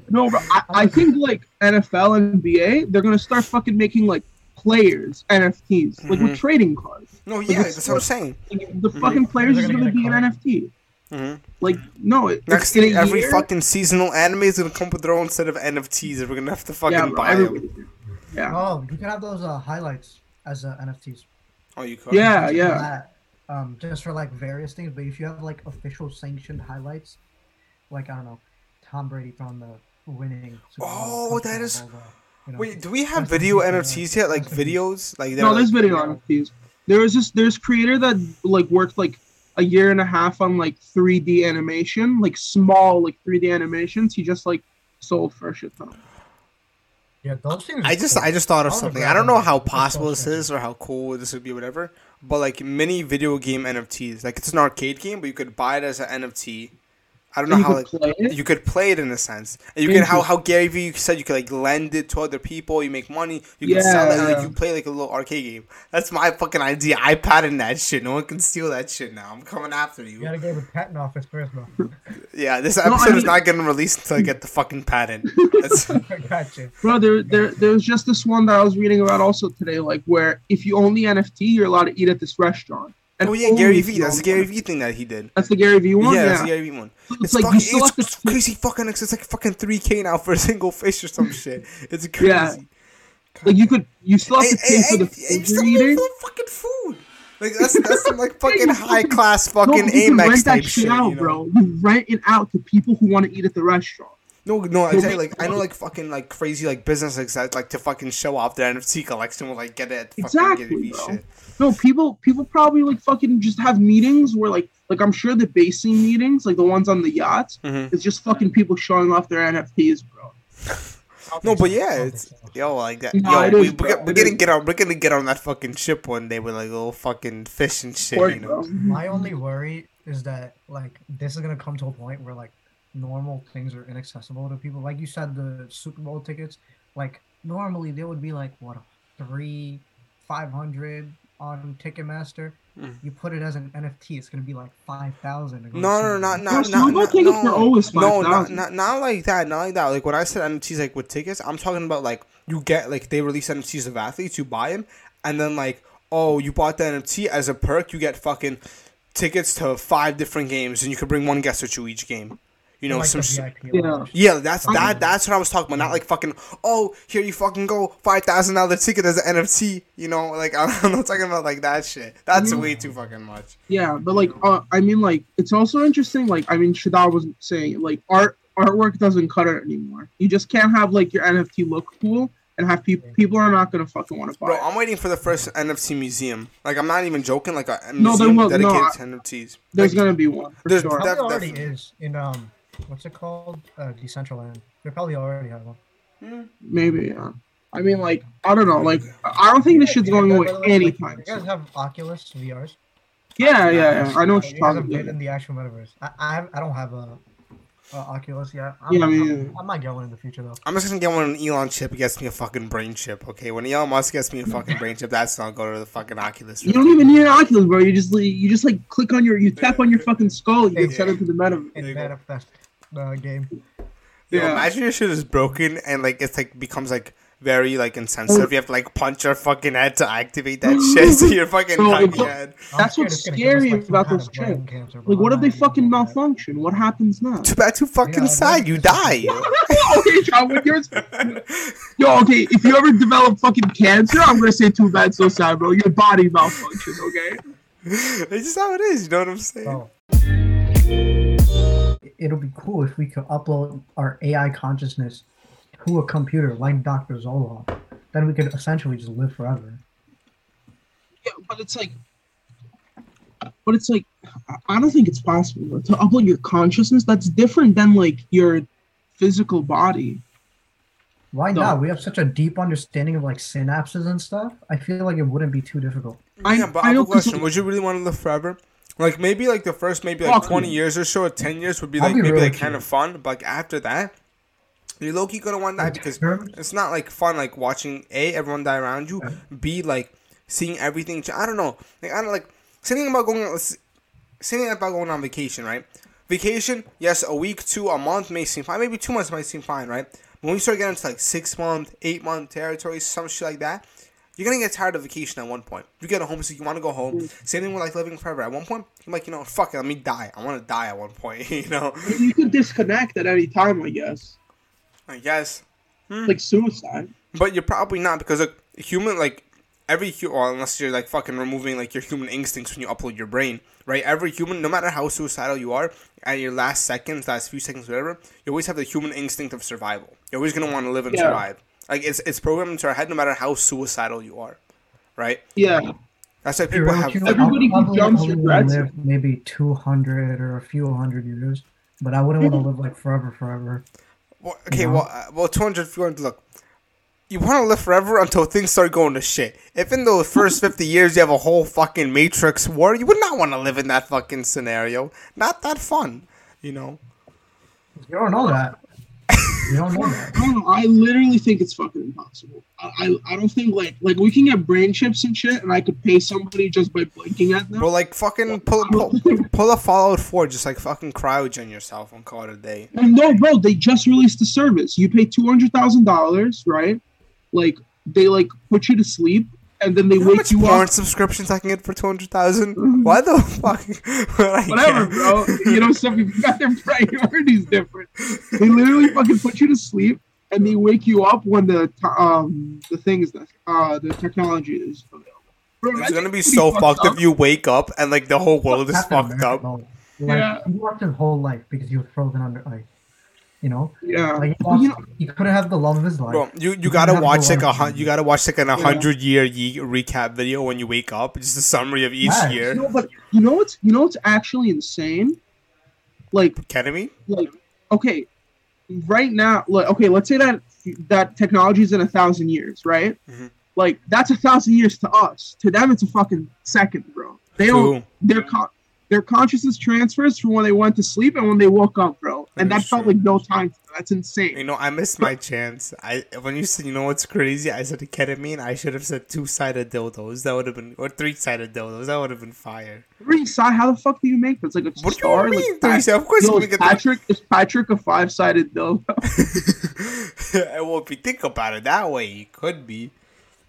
no, but I, I think like NFL and NBA, they're gonna start fucking making like players NFTs, like Mhm. with trading cards. no, like, yeah, it's that's what I'm saying. Like, the fucking players They're is gonna gonna get a be an card. NFT. Mhm. Like no, it, Next thing, every year- fucking seasonal anime is gonna come with their own set of NFTs, and we're gonna have to fucking yeah, bro, buy them. yeah, Oh, you can have those uh, highlights as uh, NFTs. Oh, you could. yeah, Just yeah. that, Um, just for like various things, but if you have like official sanctioned highlights, like I don't know, Tom Brady from the winning. Super Bowl, Oh, that touchdown, is- blah, blah, you know. Wait, do we have video NFTs yet? Like that's the thing. videos? Like No, there's like, video NFTs. There was this there's creator that like worked like a year and a half on like 3D animation, like small like 3D animations. He just like sold for a shit ton. yeah, those things. I just cool. I just thought of something. I don't know how possible this is or how cool this would be, whatever. But like mini video game NFTs, like it's an arcade game, but you could buy it as an NFT. I don't know you how could like it. you could play it in a sense, and you can how how Gary Vee said you could like lend it to other people. You make money. You can sell it, and like you play like a little arcade game. That's my fucking idea. I patent that shit. No one can steal that shit now. I'm coming after You you. gotta get with patent office first, bro. Yeah, this I episode is mean- not getting released until I get the fucking patent. That's, gotcha. Bro, there, there, there's just this one that I was reading about also today, like where if you own the NFT, you're allowed to eat at this restaurant. And oh yeah, Gary Vee. That's the Gary. Vee thing that he did. That's the Gary Vee one. yeah, Yeah, that's the Gary Vee one. So It's, it's, like fucking, it's, crazy fucking. It's like fucking three K now for a single fish or some shit. It's crazy. Yeah. Like you could, you still have to pay for the food you're eating. fucking food. Like that's that's some like fucking high class No, fucking you Amex rent that type shit shit, out, you know? bro. You rent it out to people who want to eat at the restaurant. No, no, I No, tell like I know like fucking like crazy like business like that, like to fucking show off their NFT collection will like get it at fucking Exactly, Gary shit. No, people, people probably like fucking just have meetings where like, like I'm sure the basing meetings, like the ones on the yachts, Mhm. it's just fucking people showing off their NFTs, bro. No, but yeah, it's so. yo like that. No, yo, we, is, we're, bro, gonna- we're gonna is. get on. We're gonna get on that fucking ship one day with like little fucking fish and shit. Course, you know. bro. My only worry is that like this is gonna come to a point where like normal things are inaccessible to people. Like you said, the Super Bowl tickets, like normally they would be like what three, five hundred on Ticketmaster. Mm. You put it as an NFT, it's gonna be like five thousand. No, no, not not not Bowl not tickets no. were always No, not, not not like that. Not like that. Like when I said NFTs, like with tickets, I'm talking about like you get like they release NFTs of athletes, you buy them, and then like oh, you bought the NFT as a perk, you get fucking tickets to five different games, and you could bring one guesser to each game. You know, like some. the s- VIP Yeah. yeah, that's Something that. That's what I was talking about. Not like fucking. Oh, here you fucking go, five thousand dollar ticket as an NFT. You know, like I'm not talking about like that shit. That's Yeah. way too fucking much. Yeah, but like, uh, I mean, like, it's also interesting. Like, I mean, Shadab was saying, like, art artwork doesn't cut it anymore. You just can't have like your NFT look cool and have people. People are not gonna fucking want to buy. Bro, it. I'm waiting for the first NFT museum. Like, I'm not even joking. Like a No, there museum will- no, I- to NFTs. There's Like, gonna be one for there's sure. Probably Def- already definitely. is in um, what's it called? Uh, Decentraland. They probably already have one. Maybe. Yeah. I mean, like, I don't know. Like, I don't think this shit's going away Like, anytime. You guys have Oculus VRs. Yeah, yeah, yeah. I know what You you're guys talking have been about. in the actual metaverse. I I, I don't have a, a Oculus yet. I'm, Yeah, I I'm- mean- I might get one in the future though. I'm just gonna get one. When Elon chip gets me a fucking brain chip. Okay, when Elon Musk gets me a fucking brain chip, that's not go to the fucking Oculus. You don't even need an Oculus, bro. You just like, you just like click on your, you tap on your fucking skull, you get sent into the metaverse. In There manifest uh, game. Yo, Yeah. imagine your shit is broken and like it's like becomes like very like insensitive. You have to like punch your fucking head to activate that shit. So you're fucking Bro, hung head. That's what's it's us, scary like, about kind those of brain chicks. cancer, but Like, what if they fucking malfunction? What happens now? Too bad, too fucking Yeah, sad. You die. okay, John, when yours. Yo, okay, if you ever develop fucking cancer, I'm gonna say too bad, so sad, bro. Your body malfunctions, okay? it's just how it is. You know what I'm saying? Bro. It'll be cool if we could upload our AI consciousness to a computer like Dr. Zoloff. Then we could essentially just live forever. Yeah, but it's like, but it's like, I- I don't think it's possible to upload your consciousness. That's different than like your physical body. Why No. not? We have such a deep understanding of like synapses and stuff. I feel like it wouldn't be too difficult. I- yeah, but I I have know a 'cause, question. like- Would you really want to live forever? Like maybe like the first maybe like Fuck twenty years or so, or ten years would be I'll like be maybe like kind you. of fun. But like after that, you're low key gonna want that because it's not like fun like watching a everyone die around you. B like seeing everything. I don't know. Like I don't like saying about going. Saying about going on vacation, right? Vacation, yes, a week, two, a month may seem fine. Maybe two months might seem fine, right? When we start getting into like six month, eight month territory, some shit like that, you're gonna get tired of vacation at one point. You get a homesick, you want to go home. Mm. Same thing with like living forever. At one point, I'm like, you know, fuck it, let me die. I want to die at one point. You know, You could disconnect at any time, I guess. I guess. Hmm. Like suicide. But you're probably not because like human like every hu- well, unless you're like fucking removing like your human instincts when you upload your brain, right? Every human, no matter how suicidal you are, at your last seconds, last few seconds, whatever, you always have the human instinct of survival. You're always gonna want to live and Yeah. survive. Like it's it's programmed into our head, no matter how suicidal you are, right? Yeah. That's why people have. cute, Everybody I'll who jumps regrets live maybe 200 or a few hundred years, but I wouldn't want to live like forever, forever. Well, okay, Yeah. well, uh, well, 200 if you want to look. You want to live forever until things start going to shit. If in those first 50 years you have a whole fucking Matrix war, you would not want to live in that fucking scenario. Not that fun, you know? You don't know that. You don't know that. I don't know. I literally think it's fucking impossible. I, I, I don't think like like we can get brain chips and shit, and I could pay somebody just by blinking at them. Bro, like fucking pull, pull, pull a Fallout 4, just like fucking cryogen yourself and call it a day. No, bro, they just released the service. You pay two hundred thousand dollars, right? Like they like put you to sleep, and then they You know how wake much you porn up. subscriptions I can get for 200,000? Why the fuck? Whatever, bro. You know, some people got their priorities different. They literally fucking put you to sleep, and they wake you up when the um the thing is that uh the technology is available. Bro, It's gonna be so fucked up. if you wake up and like the whole world is fucked up. Like, Yeah. he lost his whole life because you were frozen under ice. You know, Yeah, like he, But you know, he couldn't have the love of his life. Bro, you, you You gotta watch like a hun- you gotta watch like an hundred year ye- recap video when you wake up. Just a summary of each Yes. year. no, but you know what's you know what's actually insane? Like Kidding me? like okay right now like okay let's say that that technology is in a thousand years right Mhm. like that's a thousand years to us to them it's a fucking second bro they don't True. their con- their consciousness transfers from when they went to sleep and when they woke up bro and That felt like no time that's You know, I missed my chance. I when you said you know what's crazy, I said ketamine. I should have said two sided dildos. That would have been or three sided dildos. That would have been fire. three side how the fuck do you make this like a What do star you mean like three sided? Of course Yo, we is get Patrick is Patrick a five sided dildo well, if you think about it that way, it could be.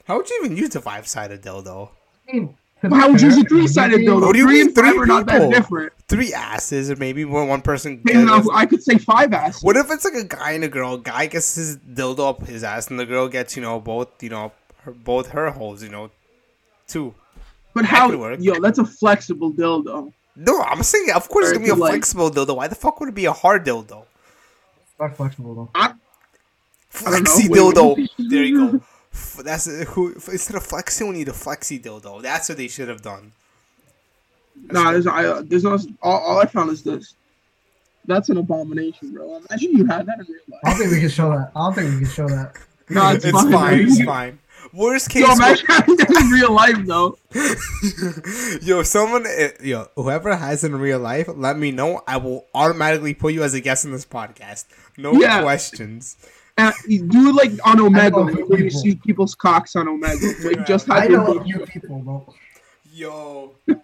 How would you even use a five sided dildo? I mean, to be how would you use a three sided dildo What do you three mean and five three are not that people? different Three asses, or maybe when one person. Maybe gets- not- I could say five asses. What if it's like a guy and a girl? Guy gets his dildo up his ass, and the girl gets you know both you know her, both her holes. You know, two. But That how? could work. Yo, that's a flexible dildo. No, I'm saying of course it's Or gonna be a like- flexible dildo. Why the fuck would it be a hard dildo? Not flexible though. don't know. Flexi Wait, what dildo. There you go. F- That's uh, who instead of flexi, we need a flexi dildo. That's what they should have done. Nah, there's, I, uh, there's no. All, all I found is this. That's an abomination, bro. Imagine you had that in real life. I don't think we can show that. I don't think we can show that. No, it's, It's fine. fine. It's fine. Worst case, imagine having that in real life, though. yo, someone, uh, yo, whoever has in real life, let me know. I will automatically put you as a guest in this podcast. No Yeah. questions. Uh, and you do it like on Omegle, know like, people. you see people's cocks on Omegle. Like just I have know your a few people, bro. Yo,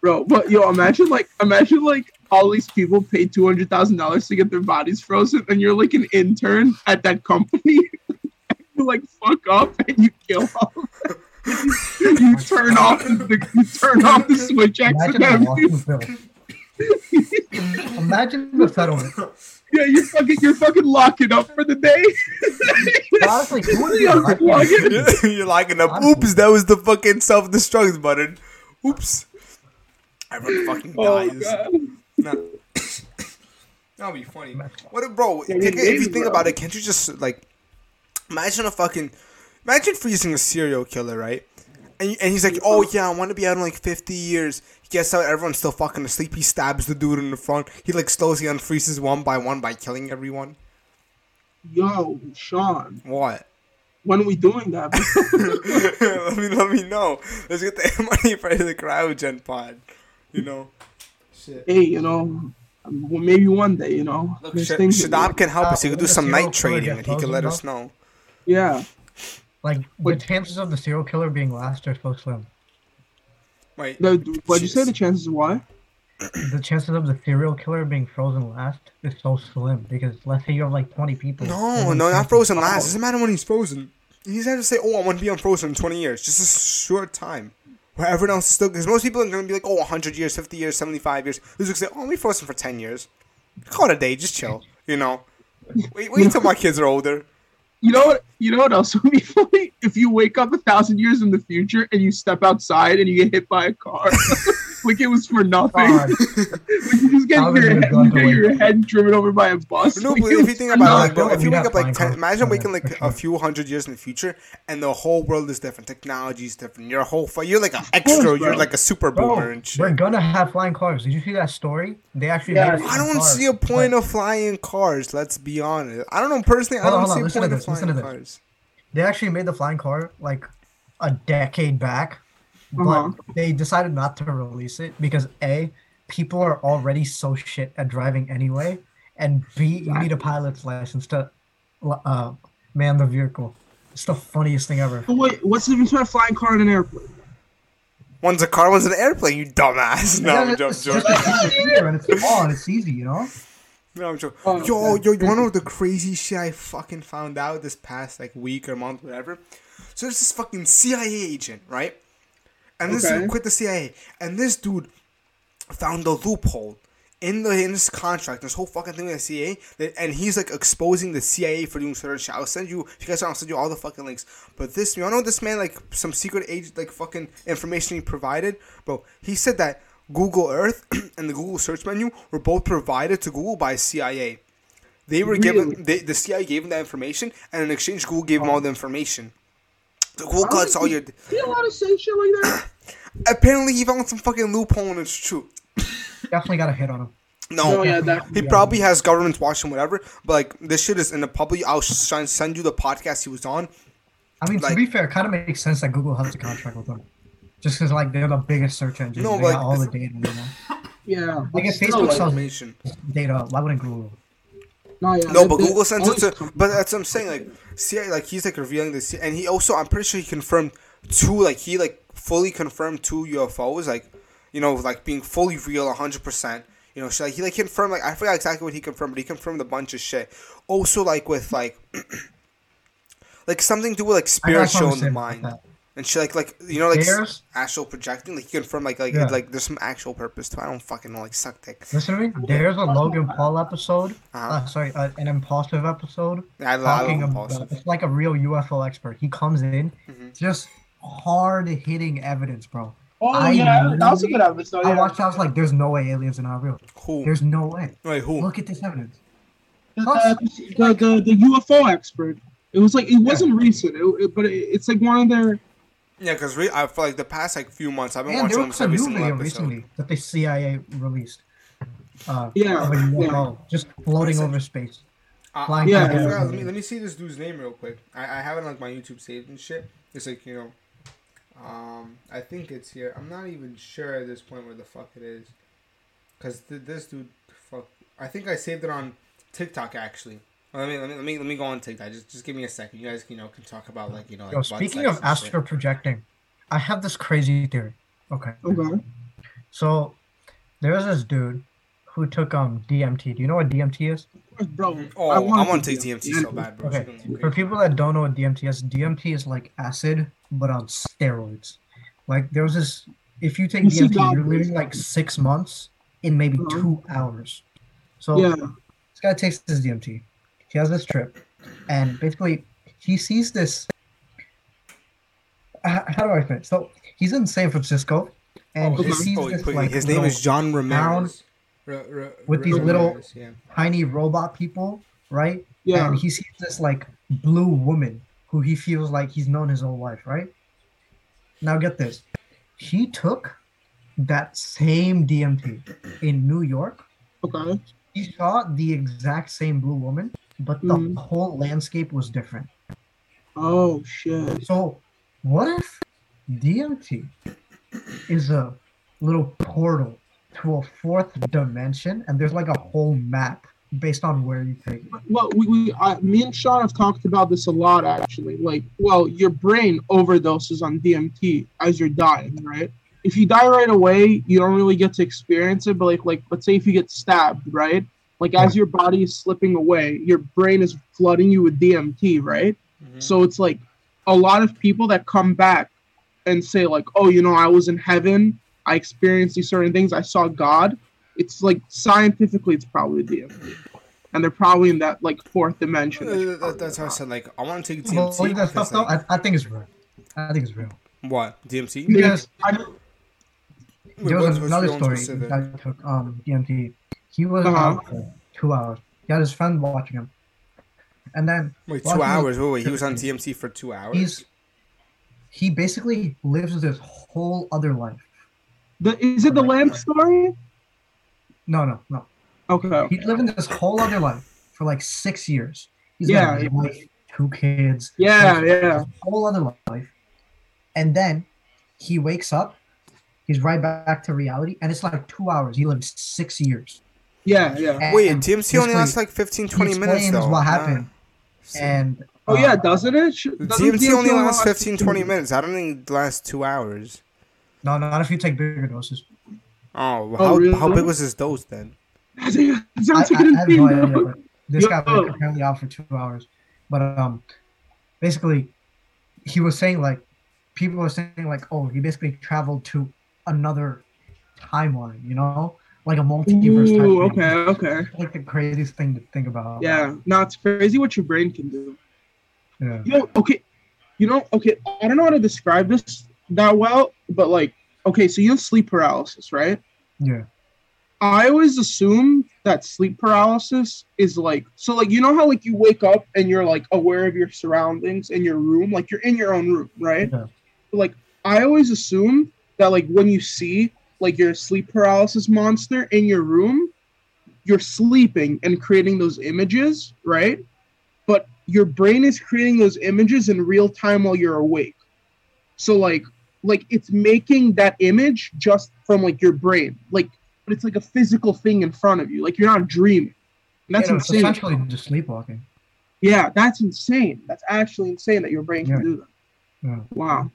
bro. But yo, imagine like imagine like all these people pay two hundred thousand dollars to get their bodies frozen, and you're like an intern at that company. you like fuck up and you kill all of them. You, you turn off the you turn off the switch Imagine the accidentally. lawsuit bill. Imagine the settlement. Yeah, you're fucking you're fucking locking up for the day. Honestly, who would be You're like- locking- You're locking up. Honestly. Oops, that was the fucking self destruct button. Oops. Everyone fucking Oh dies. god. Nah. That'll be funny. What if, bro? Yeah, think- if you think bro. about it, can't you just like imagine a fucking imagine freezing a serial killer, right? And, and he's like, oh yeah, I want to be out in like 50 years. He gets out, everyone's still fucking asleep. He stabs the dude in the front. He like slowly unfreezes one by one by killing everyone. Yo, Sean, What? when are we doing that? let me let me know. Let's get the money for the cryogen pod. You know. Shit. hey, you know, well, maybe one day, you know. Look, Sh- Shadab can help us. He could do some night trading, and he could let us know. Yeah. Like the chances of the serial killer being last are so slim. Um, wait. No, what'd you say? The chances of what? The chances of the serial killer being frozen last is so slim because let's say you have like 20 people. No, no, not frozen last. It doesn't matter when he's frozen. He's had to say, "Oh, I want to be unfrozen in 20 years." Just a short time. Where everyone else is still, because most people are going to be like, "Oh, 100 years, 50 years, 75 years." Who's going to say, "Oh, I'll frozen for 10 years." Call it a day. Just chill. You know. Wait, wait until my kids are older. You know what? You know what else would be funny? If you wake up a thousand years in the future and you step outside and you get hit by a car, like it was for nothing. God, Like you just get your, head, you get your head driven over by a bus. No, Like, but if you think about it, like, bro, if you wake up like 10, imagine waking like a few hundred years in the future, and the whole world is different. Technology is different. You're a whole, you're like an extra. bro. You're like a super boomer bro, and we're gonna have flying cars. Did you see that story? They actually. Yeah, made a I flying don't car, see a point but of flying cars. Let's be honest. I don't know personally. I Hold on, don't on, see a point of flying cars. They actually made the flying car like a decade back, but Uh-huh. they decided not to release it because a people are already so shit at driving anyway, and b you need a pilot's license to uh, man the vehicle. It's the funniest thing ever. But wait, what's the difference between a flying car and an airplane? One's a car, one's an airplane. You dumbass. No, I'm Yeah, joking. it's just and it's small and it's easy, you know. No, I'm joking. Oh, yo, yo, you wanna know the crazy shit I fucking found out this past like week or month, whatever? So there's this fucking CIA agent, right? And this Okay. dude quit the CIA, and this dude found a loophole in the in this contract, this whole fucking thing with the CIA, that, and he's like exposing the CIA for doing certain shit. I'll send you, if you guys want, I'll send you all the fucking links. But this, you all know, this man like some secret agent, like fucking information he provided, bro. He said that Google Earth and the Google search menu were both provided to Google by CIA. They were Really? given, they, the CIA gave them that information, and in exchange, Google gave them oh. all the information. So Google collects all you- your. You allowed to say shit like that? Apparently, he found some fucking loophole, and it's true. Definitely got a hit on him. No, Oh, yeah, that. He probably has governments watching whatever, but like this shit is in the public. I'll sh- try and send you the podcast he was on. I mean, Like- to be fair, it kind of makes sense that Google has a contract with them, just because like they're the biggest search engine. No, they but got all the data. You know? Yeah. Like but if still, Facebook like- sells Information. data, why wouldn't Google? No, yeah, No, but they- Google sends it to. But that's what I'm saying. Like, see, like he's like revealing this, and he also, I'm pretty sure he confirmed two, like he like fully confirmed two UFOs, like you know, like being fully real, 100. percent You know, so like he like confirmed, like I forgot exactly what he confirmed, but he confirmed a bunch of shit. Also, like with like, like something to do with like spiritual in the mind. And she like, like you know, like s- There's- astral projecting, like you confirm, like, like, Yeah. like there's some actual purpose to. it. I don't fucking know, like, suck dick. Listen to me. There's a Logan Paul episode. Uh-huh. Uh, sorry, uh, an impulsive episode I, lo- I love about. impulsive. It's like a real UFO expert. He comes in, Mhm. just hard hitting evidence, bro. Oh I yeah, that was a good episode. I Yeah. watched. I was like, "There's no way aliens are not real. Who? There's no way. Wait, who? Look at this evidence." the, the, the, the UFO expert. It was like it wasn't recent, it, it- but it, it's like one of their. Yeah, because re- I for like the past like few months, I've been And watching there was almost a every new single video episode. recently that the CIA released. Uh, Yeah, of a yeah. Just floating over space. Uh, Flying Yeah, I forgot, let me let me see this dude's name real quick. I, I have it on like my YouTube saved and shit. It's like you know, um, I think it's here. I'm not even sure at this point where the fuck it is, cause th- this dude, fuck. I think I saved it on TikTok actually. Let me let me let me let me go on TikTok. Just just give me a second. You guys you know can talk about like you know. Like Yo, speaking of and shit. astral projecting, I have this crazy theory. Okay. Okay. So there's this dude who took um DMT. Do you know what DMT is? Bro. Oh, I wanna want to take take DMT so bad, bro. Okay, It's gonna be For people that don't know what DMT is, DMT is like acid, but on steroids. Like there was this. If you take you DMT, God, you're please. living like six months in maybe Uh-huh. two hours. So Yeah. this guy takes this DMT. He has this trip, and basically he sees this. H- How do I explain? it? So he's in San Francisco, and Oh, he his, sees oh, this like his name is John Ramirez. R- r- with R- these little- yeah. tiny robot people, right? Yeah. And he sees this like blue woman who he feels like he's known his whole life, right? Now get this. He took that same DMT in New York. Okay. He saw the exact same blue woman, but the Mhm. whole landscape was different. Oh shit. So, what if DMT is a little portal to a fourth dimension and there's like a whole map based on where you take it? Well, we, we I, me and Sean have talked about this a lot actually. Like, well, your brain overdoses on DMT as you're dying, right? If you die right away, you don't really get to experience it. But like, like let's say if you get stabbed, right? Like as your body is slipping away, your brain is flooding you with DMT, right? Mhm. So it's like a lot of people that come back and say like, "Oh, you know, I was in heaven. I experienced these certain things. I saw God." It's like scientifically, it's probably DMT, and they're probably in that like fourth dimension. Uh, that- that's how I said. Like, I want to take Well, DMT. that stuff because, though, like, I, I think it's real. I think it's real. what DMT? Because I, Wait, there was what's- what's another story. specific? This guy took um DMT. He was Uh-huh. out for two hours. He had his friend watching him, and then Wait, two hours. Wait, wait. He was on DMT for two hours. he's he basically lives this whole other life. The, is it the lamp story? No, no, no. Okay. He's living this whole other life for like six years. He's Yeah, got a yeah. wife, two kids, Yeah, like, yeah. whole other life, and then he wakes up. He's right back to reality, and it's like two hours. He lived six years. Yeah, yeah. Wait, And DMT only basically, lasts like 15, he 20 minutes though. what happened, See, and Oh yeah, uh, doesn't it? Sh- doesn't DMT only lasts last 15, 20 minutes. I don't think it lasts two hours. No, not if you take bigger doses. Oh, well, Oh, how, really? how big was his dose then? I, I, I have no idea. though. But this guy was apparently out for two hours, but um, basically, he was saying like, people were saying like, oh, he basically traveled to another timeline, you know, like a multiverse. Ooh, type thing. okay, okay. Like the craziest thing to think about. Yeah, no, it's crazy what your brain can do. Yeah. Yo, okay, you know, okay, I don't know how to describe this that well, but like, okay, so you have sleep paralysis, right? Yeah. I always assume that sleep paralysis is like so like you know how like you wake up and you're like aware of your surroundings in your room, like you're in your own room, right? Yeah. Like I always assume that like when you see like your sleep paralysis monster in your room, you're sleeping and creating those images, right? But your brain is creating those images in real time while you're awake. So like like it's making that image just from like your brain. Like but it's like a physical thing in front of you. Like you're not dreaming. And that's Yeah, it's insane. essentially just sleepwalking. Yeah, that's insane. That's actually insane that your brain can Yeah. do that. Yeah. Wow.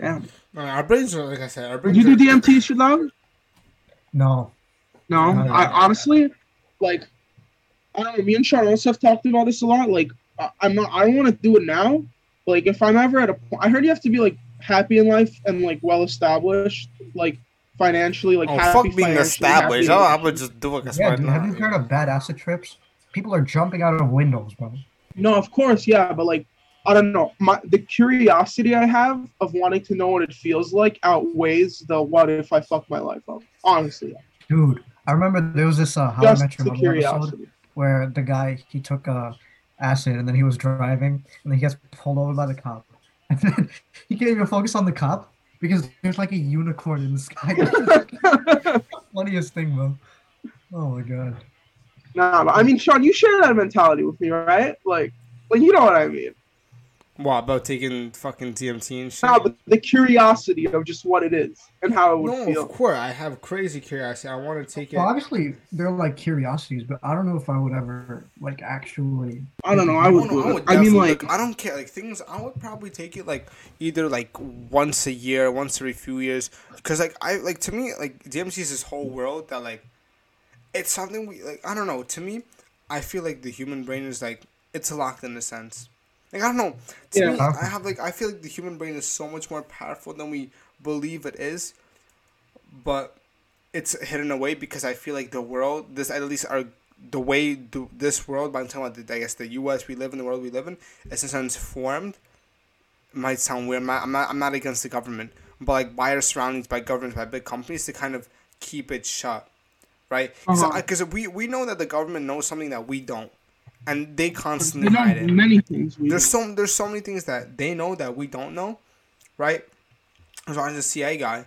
Damn. Our brains are, like I said, our Would brains you do are- DMT, Shadab? No. No. No, no, I honestly, like, I don't know. Me and Sean also have talked about this a lot. Like, I, I'm not. I don't want to do it now. Like, if I'm ever at a point, I heard you have to be like happy in life and like well established, like financially, like Oh, happy fuck being established. happy Oh, I would just do it. Yeah, Yeah, dude, have you heard of bad acid trips? People are jumping out of windows, bro. No, of course, yeah, but like I don't know. My the curiosity I have of wanting to know what it feels like outweighs the what if I fuck my life up. Honestly, Dude, I remember there was this uh, How I Met Your the Mother episode where the guy he took uh, acid and then he was driving and then he gets pulled over by the cop and then he can't even focus on the cop because there's like a unicorn in the sky. Funniest thing, bro. Oh my god. nah, I mean, Sean, you share that mentality with me, right? Like, like you know what I mean. What about taking fucking DMT and shit? Nah, but the curiosity of just what it is and how it would no, feel. of course. I have crazy curiosity. I want to take it. Well, obviously they're like curiosities, but I don't know if I would ever like actually. I don't know. I would no, do I would I mean, definitely- like, I don't care. Like things, I would probably take it like either like once a year, once every few years, because like I like to me like DMT is this whole world that like it's something we like. I don't know. To me, I feel like the human brain is like it's locked in a sense. Like I don't know. To Yeah. me, I have like I feel like the human brain is so much more powerful than we believe it is, but it's hidden away because I feel like the world, this at least our the way the, this world, by the time about the, I guess the U.S. we live in, the world we live in, is in a sense formed. Might sound weird. I'm not, I'm not, I'm not against the government, but like by our surroundings, by governments, by big companies to kind of keep it shut, right? Because Uh-huh. we we know that the government knows something that we don't, and they constantly hide it many things. There's so there's so many things that they know that we don't know, right? So I was a CIA guy,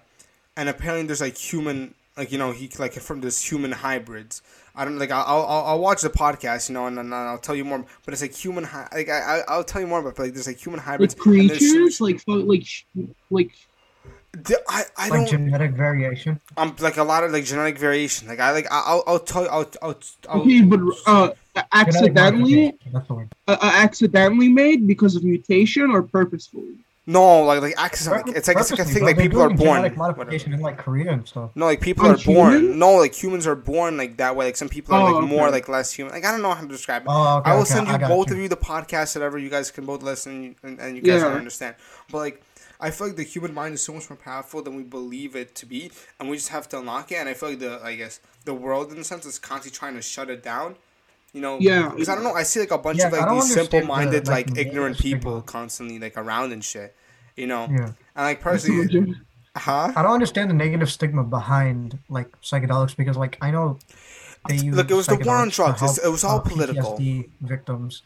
and apparently there's like human, like you know, he like from this human hybrids. I don't like I'll I'll, I'll watch the podcast, you know, and, and I'll tell you more. But it's like human, hy- like I I'll tell you more about like there's like human hybrids. like creatures, like like like I I like don't. genetic variation. I'm like a lot of like genetic variation. Like I like I- I'll I'll tell you I'll I'll. I'll okay, but uh, accidentally, That's the word. uh, uh, accidentally made because of mutation or purposefully. no, like like access. Like, it's like it's like a thing. Like people are born. genetic whatever. in like Korea and stuff. No, like people On are born. No, like humans are born like that way. Like some people are Oh, like more like less human. Like I don't know how to describe it. Oh, okay, I will okay, send you both you. of you the podcast, whatever. You guys can both listen and, and you guys Yeah. will understand. But like, I feel like the human mind is so much more powerful than we believe it to be, and we just have to unlock it. And I feel like the I guess the world in a sense is constantly trying to shut it down. You know, Yeah. Because I don't know. I see like a bunch Yeah, of like these simple-minded, like, like, ignorant people stigma. constantly like around and shit. You know, Yeah. and like personally, huh? I don't understand the negative stigma behind like psychedelics because like I know they use Look, it was the war on drugs. help, it was all uh, political. PTSD victims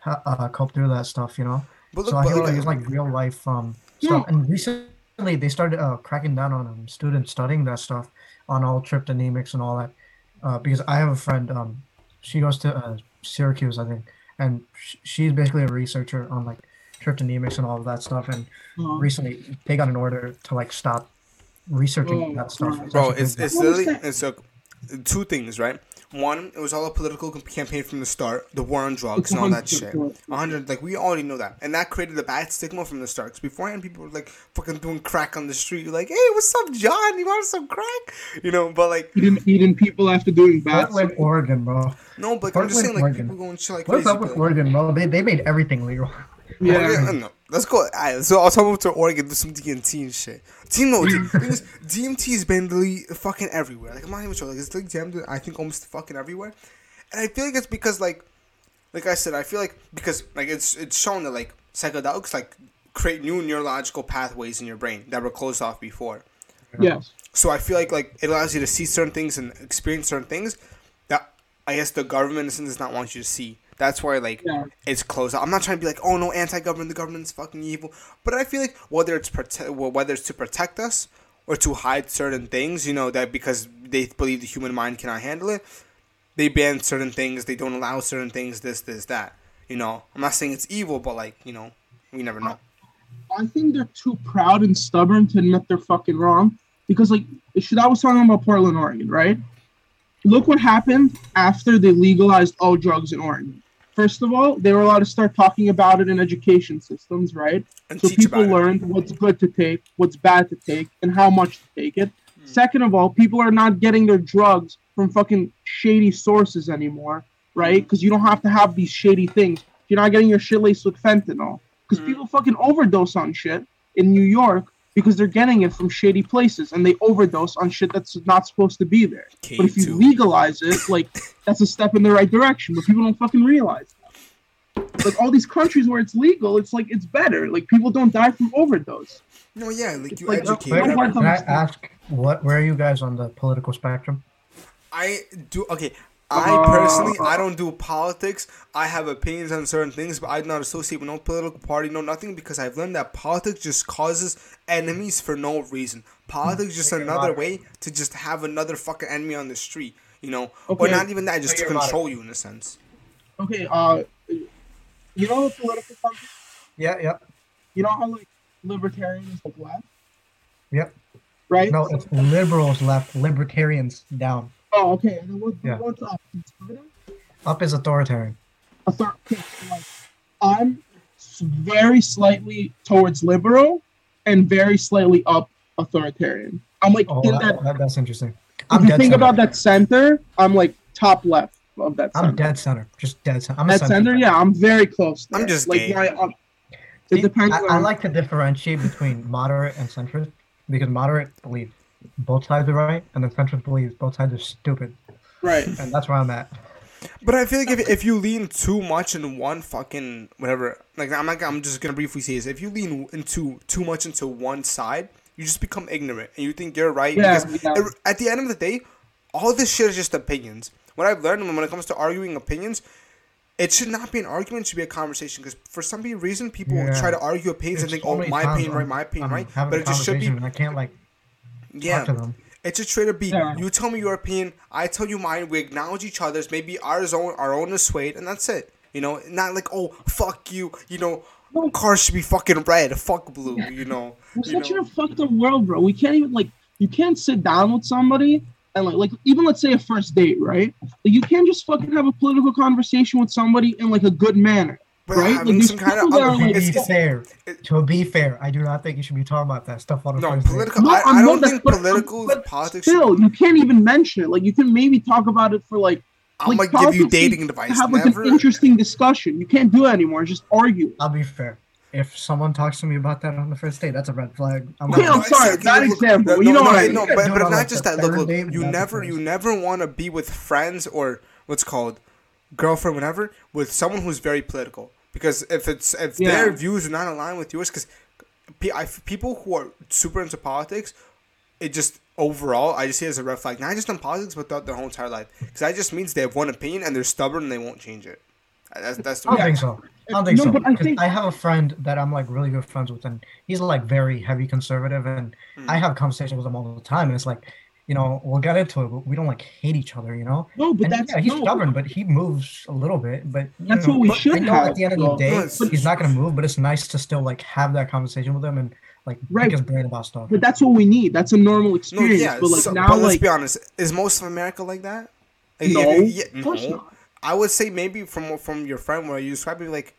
ha- uh, cope through that stuff, you know. But look, so I but feel like it's like real life um Yeah. stuff. And recently they started uh, cracking down on um, students studying that stuff on all tryptonemics and all that. Uh, because I have a friend, um, she goes to uh, Syracuse, I think, and sh- she's basically a researcher on like tryptonemics and all of that stuff. And recently they got an order to like stop researching Oh, that stuff. right. bro actually it's it's What was literally that? it's a, two things right one it was all a political campaign from the start the war on drugs and all that shit correct. 100 like we already know that and that created a bad stigma from the start because beforehand people were like fucking doing crack on the street You're like hey what's up john you want some crack you know but like eating, eating people after doing bad Portland, stuff. Oregon, bro. no but like, i'm just saying like Oregon. people going shit like What's crazy up with but, Oregon, bro? They, they made everything legal. Yeah. Oregon- no, let's go. Alright, so I'll talk to Oregon, do some DMT and shit. Team no, D- is, DMT has been literally fucking everywhere. Like I'm not even sure. Like it's like jammed. I think almost fucking everywhere, and I feel like it's because like, like I said, I feel like because like it's it's shown that like psychedelics like create new neurological pathways in your brain that were closed off before. Yes. So I feel like like it allows you to see certain things and experience certain things that I guess the government in a sense does not want you to see. That's why like Yeah. it's closed. I'm not trying to be like, oh no, anti-government, the government's fucking evil. But I feel like whether it's prote- whether it's to protect us or to hide certain things, you know, that because they believe the human mind cannot handle it, they ban certain things. They don't allow certain things. This, this, that. You know, I'm not saying it's evil, but like you know, we never know. I think they're too proud and stubborn to admit they're fucking wrong. Because like shit, I was talking about Portland, Oregon, right? Look what happened after they legalized all drugs in Oregon. First of all, they were allowed to start talking about it in education systems, right? And So people it. learned what's good to take, what's bad to take, and how much to take it. Hmm. Second of all, people are not getting their drugs from fucking shady sources anymore, right? Hmm. Because you don't have to have these shady things. You're not getting your shit laced with fentanyl. Because Mhm. people fucking overdose on shit in New York because they're getting it from shady places and they overdose on shit that's not supposed to be there. But if you legalize it, like that's a step in the right direction. But people don't fucking realize that. Like all these countries where it's legal, it's like it's better. Like people don't die from overdose. No, yeah, like It's you like, educate. Wait, Wait, hard to can I ask what? Where are you guys on the political spectrum? I do okay. I Uh, personally, I don't do politics. I have opinions on certain things, but I do not associate with no political party, no nothing, because I've learned that politics just causes enemies for no reason. Politics is just Take another way to just have another fucking enemy on the street, you know, or not even that, just Take to control you in a sense. Okay, uh, you know political countries. Yeah, yeah, You know how like libertarians like left, yep. right? No, it's liberals left, libertarians down. Oh, okay. And then what, Yeah. what's up? Conservative? Up is authoritarian. Author- okay, so, like, I'm very slightly towards liberal and very slightly up authoritarian. I'm like Oh, in that, that that- that's interesting. I'm if you think center. about that center, I'm like top left of that center. I'm dead center, just dead center. I'm a center. center, yeah, I'm very close. I'm just like gay. my. Um, it depends. I, I like to differentiate between moderate and centrist because moderate believe both sides are right, and the centrist believes both sides are stupid, right. and that's where I'm at. But I feel like if, if you lean too much in one fucking whatever, like I'm not, I'm just gonna briefly say this: if you lean into too much into one side, you just become ignorant and you think you're right. Yeah, because yeah. it- at the end of the day, all this shit is just opinions. What I've learned when it comes to arguing opinions, it should not be an argument; it should be a conversation. Because for some reason, people Yeah. try to argue opinions and think, "Oh, my opinion right, my opinion I'm right," but it just should be I can't like yeah. talk to them. It should straight up be Yeah. you tell me your opinion, I tell you mine. We acknowledge each other's. Maybe ours own our own is swayed, and that's it. You know, not like oh fuck you. You know, No. cars should be fucking red, fuck blue. You know, We're you such know? in a fucked up world, bro. We can't even like you can't sit down with somebody and like like even let's say a first date, right? Like, you can't just fucking have a political conversation with somebody in like a good manner. But right? having Like, some these kind of people that are, other, like, To it's, be it's, fair, it- to be fair, I do not think you should be talking about that stuff on the no first date. political. No, I, I'm I not don't that- think political but politics. Still, Should, you can't even mention it. Like you can maybe talk about it for like I'm like, gonna give you dating advice. have like Never. an interesting discussion. You can't do it anymore. Just argue. I'll be fair. If someone talks to me about that on the first date, that's a red flag. I'm Okay, not- I'm sorry, bad look, example. No, You know no, what I mean. no, but, do but not like, just that. Look, look, date, you never, you never want to be with friends or what's called girlfriend, whatever, with someone who's very political. Because if it's if Yeah. their views are not aligned with yours, because people who are super into politics, it just overall I just see it as a red flag. Not just in politics, but throughout their whole entire life. Because that just means they have one opinion and they're stubborn and they won't change it. That's that's the I don't way. think so. I don't think No, so. but I 'cause think- I have a friend that I'm like really good friends with, and he's like very heavy conservative, and Hmm. I have conversations with him all the time, and it's like, you know, we'll get into it, but we don't like hate each other, you know. No, but And that's yeah, he's no. stubborn, but he moves a little bit. But That's know, what we should I know have, At the end of the day, No, it's- he's not gonna move, but it's nice to still like have that conversation with him and like Right. pick his brain about stuff. But that's what we need. That's a normal No, experience. yeah. but like so- now, but let's like be honest. Is most of America like that? Like, no, you- yeah, of course no. not. I would say maybe from from your friend where you described maybe like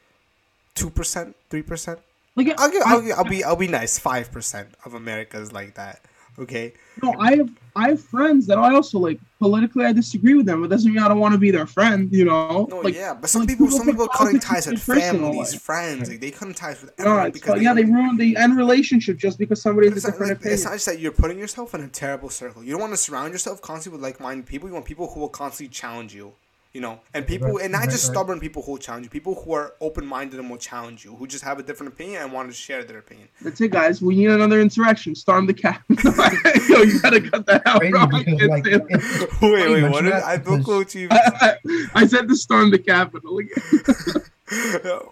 two percent, three percent. Like I'll give, I- I'll, I'll be I'll be nice. Five percent of America is like that. Okay. No, I have I have friends that I also like politically I disagree with them. It doesn't mean I don't want to be their friend, you know. No, like, yeah, but some like, people people some people are cutting ties with families, life. friends. Like they couldn't ties with no, everyone it's, because yeah, they ruin the end relationship just because somebody But has a different like, it's not just that you're putting yourself in a terrible circle. You don't want to surround yourself constantly with like-minded people. You want people who will constantly challenge you. You know, and people, Right, and not right, just right. stubborn people who will challenge you. People who are open-minded and will challenge you, who just have a different opinion and want to share their opinion. That's it, guys. We need another insurrection. Storm the cap. Yo, you gotta cut that out, Crazy bro. Because like say that. it's, it's wait, wait, what? Did, I don't because- go to you. I, I, I said to storm the Capitol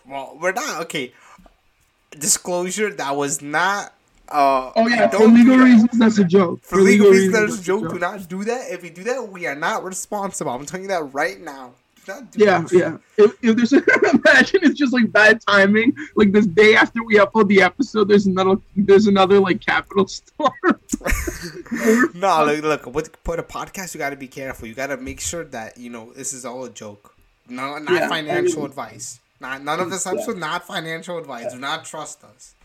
well, we're not okay. Disclosure: That was not. Uh, Oh yeah, for legal reasons, that's a joke. For legal reasons, that's a that's joke. Do not do that. If you do that, we are not responsible. I'm telling you that right now. Do not do Yeah, that. yeah. If, if there's imagine it's just like bad timing. Like this day after we upload the episode, there's another there's another like Capitol storm. No, look, look. With put a podcast, you got to be careful. You got to make sure that you know this is all a joke. No, not Yeah, financial I mean- advice. Not none of this Yeah. episode. Not financial advice. Do not trust us.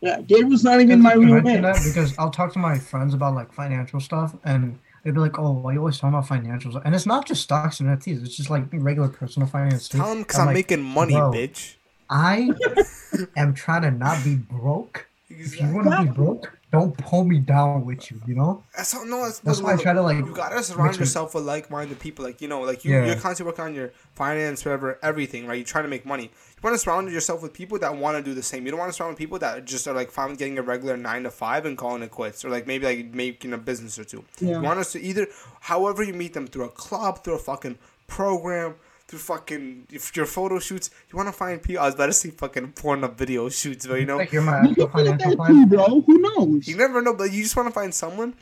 Yeah, Gabriel's not even my You real name. because I'll talk to my friends about like financial stuff and they'd be like, "Oh, why are you always talking about financials?" And it's not just stocks and NFTs; it's just like regular personal finance too. Tell them because I'm I'm, like, making money, bro, bitch. I am trying to not be broke. If you want to be broke, don't pull me down with you. You know. That's how, no, that's, That's look, why I try to, like, You gotta surround mix it. yourself with like-minded people. Like you know, like you, Yeah. you're constantly working on your finance, whatever, everything, right? You're trying to make money. You want to surround yourself with people that want to do the same. You don't want to surround people that just are like finally getting a regular nine to five and calling it quits, or like maybe like making a business or two. Yeah. You want us to either, however you meet them through a club, through a fucking program. Through fucking if your photo shoots, you want to find people. I was about to say fucking porn up video shoots, but you know, Like you're my You can do financial that plan. too, bro. Who knows? You never know, but you just want to find someone.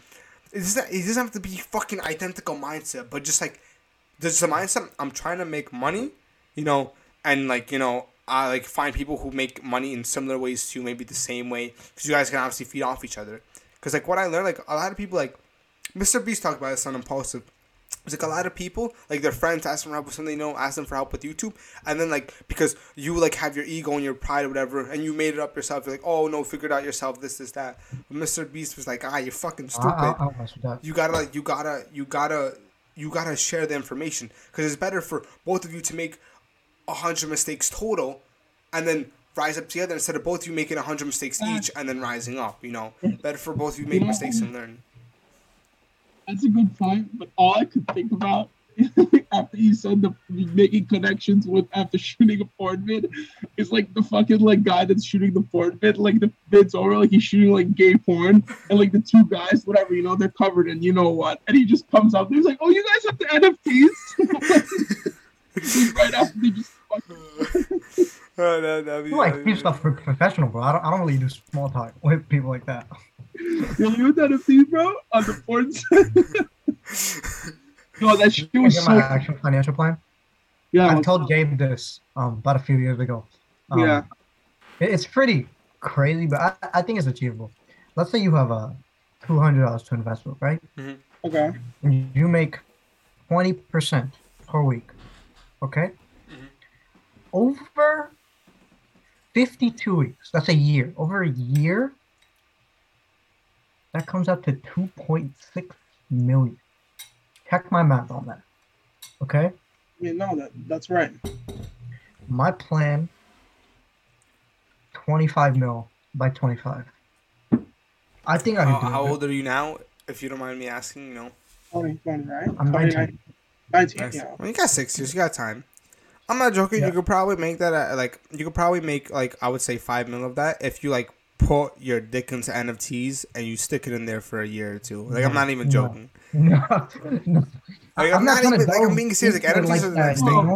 It doesn't, it doesn't have to be fucking identical mindset, but just like there's a mindset. I'm trying to make money, you know, and like you know, I like find people who make money in similar ways too, maybe the same way, because you guys can obviously feed off each other. Because like what I learned, like a lot of people like Mr. Beast talked about this on Impulsive. It's like a lot of people, like their friends ask them for help with something they know, ask them for help with YouTube, and then like because you like have your ego and your pride or whatever, and you made it up yourself, you're like, oh no, figure it out yourself, this, this, that. But Mr. Beast was like, ah, you're fucking stupid. I, I, I'll mess with that. you gotta like you gotta you gotta you gotta share the information because it's better for both of you to make a hundred mistakes total, and then rise up together instead of both of you making a hundred mistakes each and then rising up. You know, better for both of you make mistakes and learn. That's a good point, but all I could think about after you said the making connections with after shooting a porn vid is like the fucking like guy that's shooting the porn vid, like the vid's over, like he's shooting like gay porn, and like the two guys, whatever, you know, they're covered in you know what, and he just comes up, He's like, oh, you guys have the NFTs. right after they just fucking Oh, that, that'd be, You like that'd keep stuff for professional, bro. I don't, I don't really do small talk with people like that. really with NFTs, bro, on the porn side. no, that shit I was get so my actual financial plan. yeah, I told Gabe this um about a few years ago. Um, yeah. It's pretty crazy, but I, I think it's achievable. Let's say you have a two hundred dollars to invest with, right? Okay. And you make twenty percent per week. Okay. Mm-hmm. Over fifty-two weeks. That's a year. Over a year, that comes out to two point six million. Check my math on that. Okay. I mean, no, that that's right. My plan 25 mil by 25. I think I How, can do how it. old are you now? If you don't mind me asking, you know. 20, 20, right? I'm 20, 19. 19, Nice. yeah. Well, you got six years. You got time. I'm not joking. Yeah. You could probably make that at, like you could probably make like I would say five mil of that if you like put your dick into NFTs and you stick it in there for a year or two. Like I'm not even joking. No, no. Like, I'm not gonna even- like, I'm delve being serious, like, into it NFTs are the that, next thing.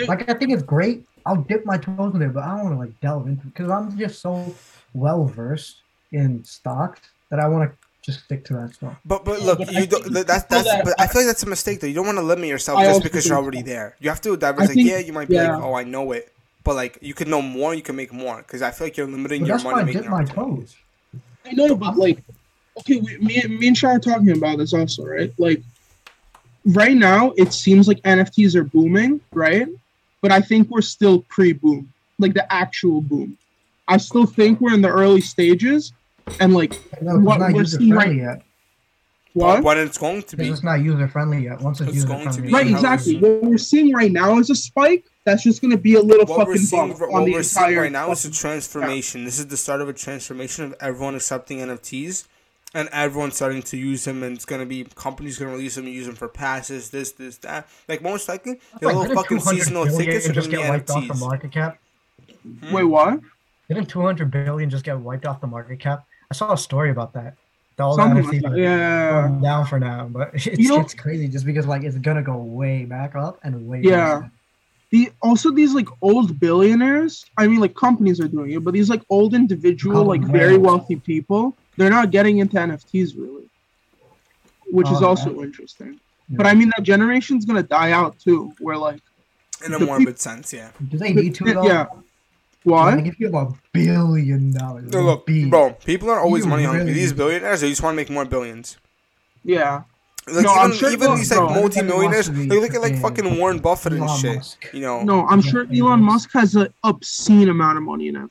know? Like I think it's great. I'll dip my toes in there, but I don't want to like delve into because I'm just so well versed in stocks that I want to just stick to that stuff. But but look, but I you don't. think That's that's. that- But I feel like that's a mistake though. You don't want to limit yourself I just because you're already so. there. You have to diversify. Like, think- yeah, you might be yeah. like, oh, I know it, but like you could know more. You can make more because I feel like you're limiting But your that's why money I making dip my opportunities. toes. I know, but like, okay, we, me, me and Sean are talking about this also, right? Like, right now, it seems like NFTs are booming, right? But I think we're still pre-boom, like the actual boom. I still think we're in the early stages, and like, No, What not we're user seeing friendly yet. what? What it's going to be. it's not user friendly yet. Once it's, It's user going to friendly, be. Right, exactly. is- What we're seeing right now is a spike. That's just going to be a little What we're fucking seeing, bump what on the we're seeing entire. right now is a fucking- transformation. This is the start of a transformation of everyone accepting NFTs, and everyone starting to use them. And it's gonna be companies gonna release them, and use them for passes, this, this, that. Like most likely, the Like, little fucking 200 seasonal tickets are just gonna be get wiped off the market cap. Wait, what? Didn't 200 billion just get wiped off the market cap? I saw a story about that. The all Something the like NFTs that. are Yeah. going down for now, but it's, You know- it's crazy just because like it's gonna go way back up and way Yeah. down. the also these like old billionaires i mean like companies are doing it but these like old individual Oh, like man. very wealthy people they're not getting into nfts really which is Oh, also man. interesting but i mean that generation's gonna die out too where like In a The morbid sense, yeah. Do they need to though? yeah why Like if you have a billion dollars, No, look, B, bro, people are always You money hungry. These billionaires, they just want to make more billions. yeah Like No, even, I'm sure- even bro, these like bro, everybody multi-millionaires, wants they look at like fucking Warren Buffett and Elon shit. Musk. You know, no i'm sure it elon musk has an obscene amount of money in nfts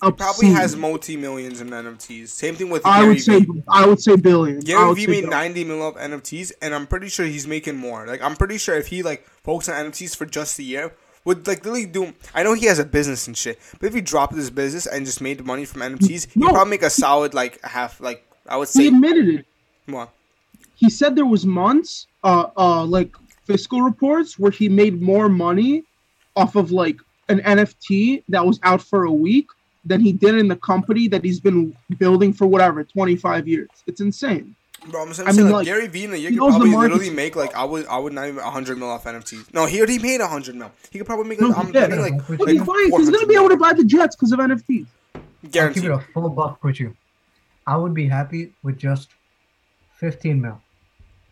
he probably has multi-millions in NFTs. Same thing with i Gary would say Vee. i would say billions. I Gary would Vee made billion. 90 mil of NFTs, and I'm pretty sure he's making more. Like, I'm pretty sure if he, like, focused on NFTs for just a year, would, like, literally do... I know he has a business and shit, but if he dropped his business and just made money from NFTs, he'd probably make a solid, like, half, like, I would say, he admitted it What? he said there was months uh uh like fiscal reports where he made more money off of like an NFT that was out for a week than he did in the company that he's been building for whatever 25 years. It's insane. Bro, I'm saying, I mean, like, like, Gary Vee in a year could probably literally make, like, I would I would not even 100 mil off NFTs. No, he already made 100 mil. He could probably make, No, like, he I'm did. betting, like, Like, Okay, like fine. He's gonna be able to buy the jets because of NFTs. I'll keep Guaranteed. it a full buck with you. I would be happy with just 15 mil.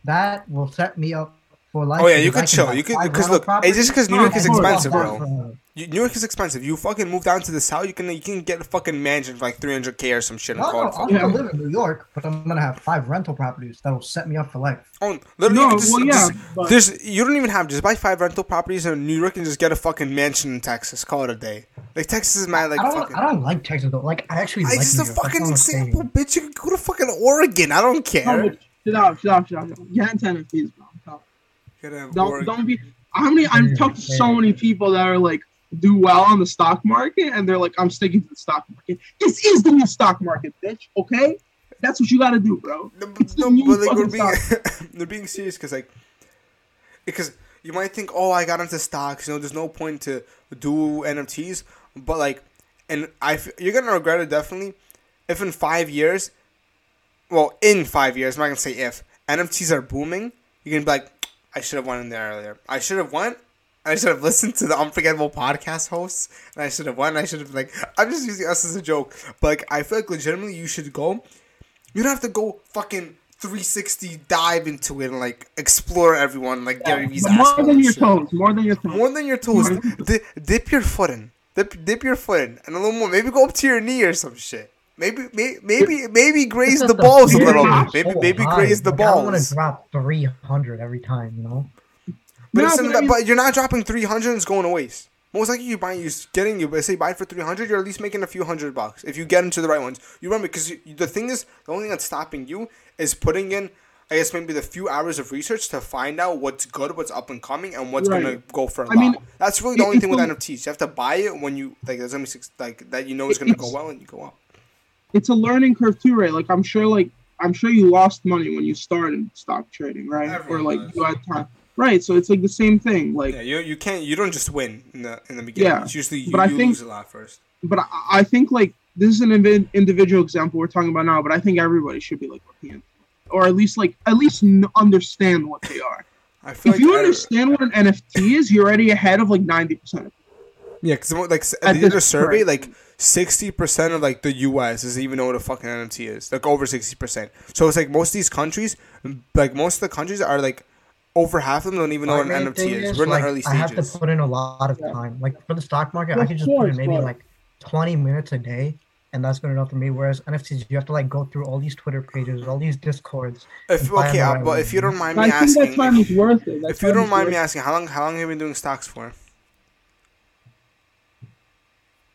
That will set me up for life. Oh, yeah, you could can chill. You could- five 'cause rental look, it's just because New York is expensive, bro. New York is expensive. You fucking move down to the south, you can you can get a fucking mansion for like 300k or some shit. No, no, I'm gonna live in New York, but I'm gonna have five rental properties that'll set me up for life. Oh, literally, you No, can just, well, yeah, just- but- there's you don't even have just buy five rental properties in New York and just get a fucking mansion in Texas. Call it a day. Like Texas is mad like I don't. fucking. I don't like Texas though. Like I actually like It's just New a York. That's fucking what example, bitch. You can go to fucking Oregon. I don't care. No, but shut up, shut up, shut up. Get into NFTs, bro. No. You gotta have Don't Oregon. don't be. How many? I've talked to so many people that are like do well on the stock market, and they're like, I'm sticking to the stock market. This is the new stock market, bitch. Okay, that's what you got to do, bro. No, the no, but like we're being, they're being serious because like, because you might think, oh, I got into stocks. You know, there's no point to do NFTs, but like, and I, f- you're gonna regret it definitely if in five years, well, in five years, I'm not gonna say if NFTs are booming, you're gonna be like, I should have went in there earlier. I should have went. I should have listened to the Unforgettable podcast hosts, and I should have won. I should have like. I'm just using us as a joke, but like I feel like legitimately you should go. You don't have to go fucking 360 dive into it and like explore everyone like Gary Vee's more than your shit. toes. More than your toes. More than your toes. Di- dip your foot in. Dip, dip your foot in, and a little more. Maybe go up to your knee or some shit. Maybe, maybe, maybe, maybe graze the balls a little bit. Maybe, maybe graze the balls. I don't want to drop 300 every time, you know. But, No, it's in but I mean- but you're not dropping 300 and it's going to waste. Most likely you buy you're getting you, but say buy it for 300, you're at least making a few hundred bucks if you get into the right ones. You remember because the thing is the only thing that's stopping you is putting in I guess maybe the few hours of research to find out what's good, what's up and coming, and what's Right. gonna go for a I lot. mean, that's really the it- only thing with a- NFTs. You have to buy it when you like there's gonna six, like that you know is gonna go well and you go up. it's a learning curve too, right? Like I'm sure, like I'm sure you lost money when you started stock trading, right? Everyone or like does. you had time, right? So it's like the same thing. Like, Yeah, you you can't you don't just win in the in the beginning. Yeah, It's usually you, but I you think- lose a lot first. but I, I think like this is an invi- individual example we're talking about now, but I think everybody should be like looking or at least like at least n- understand what they are. I feel If like you understand what an NFT is, you're already ahead of like ninety percent. Yeah, because like At did a this survey, like sixty percent of like the U.S. doesn't even know what a fucking NFT is. Like over sixty percent. So it's like most of these countries, like most of the countries are like over half of them don't even know what an NFT is. is, We're in like, the early I have to put in a lot of time. Like for the stock market, Of I can just put in maybe but- like 20 minutes a day, and that's good enough for me. Whereas NFTs, you have to like go through all these Twitter pages, all these discords. If okay, the uh, but if you don't mind me I think that asking, time if, is worth it. That if you don't mind me asking, how long how long have you been doing stocks for?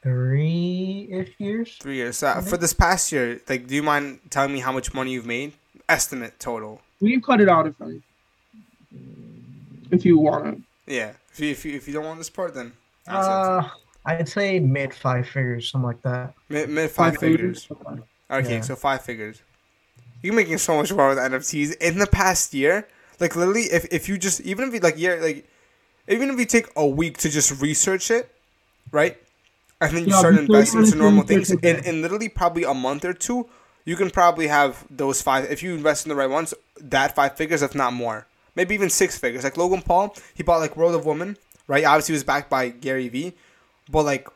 Three-ish years. Three years. Uh, for this past year, like, do you mind telling me how much money you've made? Estimate total. we can cut it out if any, if you want to. Yeah. If you if you, if you don't want this part, then answer. Uh, I'd say mid five figures, something like that. mid mid five figures. Okay. Okay, Yeah. so five figures. You're making so much more with NFTs in the past year. Like literally, if, if you just even if you like year like, even if you take a week to just research it, right, and then you Yeah, start investing into normal things, in, in literally probably a month or two, you can probably have those five if you invest in the right ones. That five figures, if not more, maybe even six figures. Like Logan Paul, he bought like World of Woman, right? Obviously, he was backed by Gary Vee, but like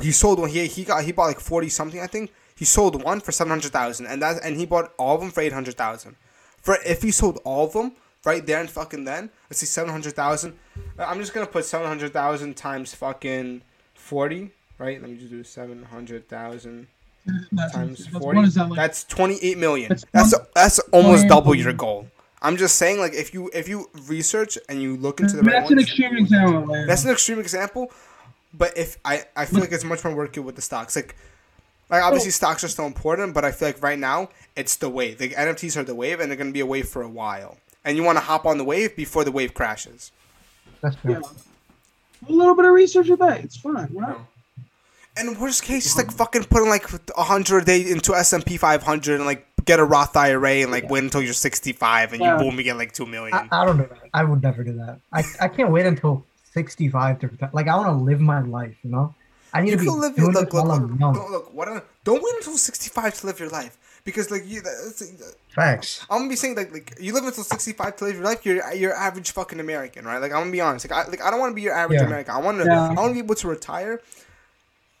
he sold one. He he got he bought like forty something, I think. He sold one for seven hundred thousand, and that and he bought all of them for eight hundred thousand. For if he sold all of them right there and fucking then, let's see seven hundred thousand. Uh, I'm just gonna put seven hundred thousand times fucking forty, right? Let me just do seven hundred thousand That's, times forty. what is that like? That's twenty eight million. That's That's that's almost double your goal. I'm just saying, like if you if you research and you look into the right that's an ones, extreme example. Man. that's an extreme example, but if I, I feel like it's much more working with the stocks. Like, like obviously oh. stocks are still important, but I feel like right now it's the wave. The NFTs are the wave, and they're gonna be a wave for a while. And you want to hop on the wave before the wave crashes. That's yeah. A little bit of research with that. It's fine, right? And worst case, just like fucking put in like a hundred a day into S and P 500 and like get a Roth IRA and like wait until you're 65 and Yeah. you boom, you get like two million. I, I don't do that. I would never do that. I, I can't wait until 65 to retire. Like, I want to live my life, you know? I need You to be live doing look, this look, while look, I'm young. don't look. What? I- Don't wait until 65 to live your life because like you. That's, uh, Facts. I'm gonna be saying like like you live until 65 to live your life. You're you're average fucking American, right? Like I'm gonna be honest. Like I like I don't want to be your average Yeah. American. I want to Yeah. I want to be able to retire.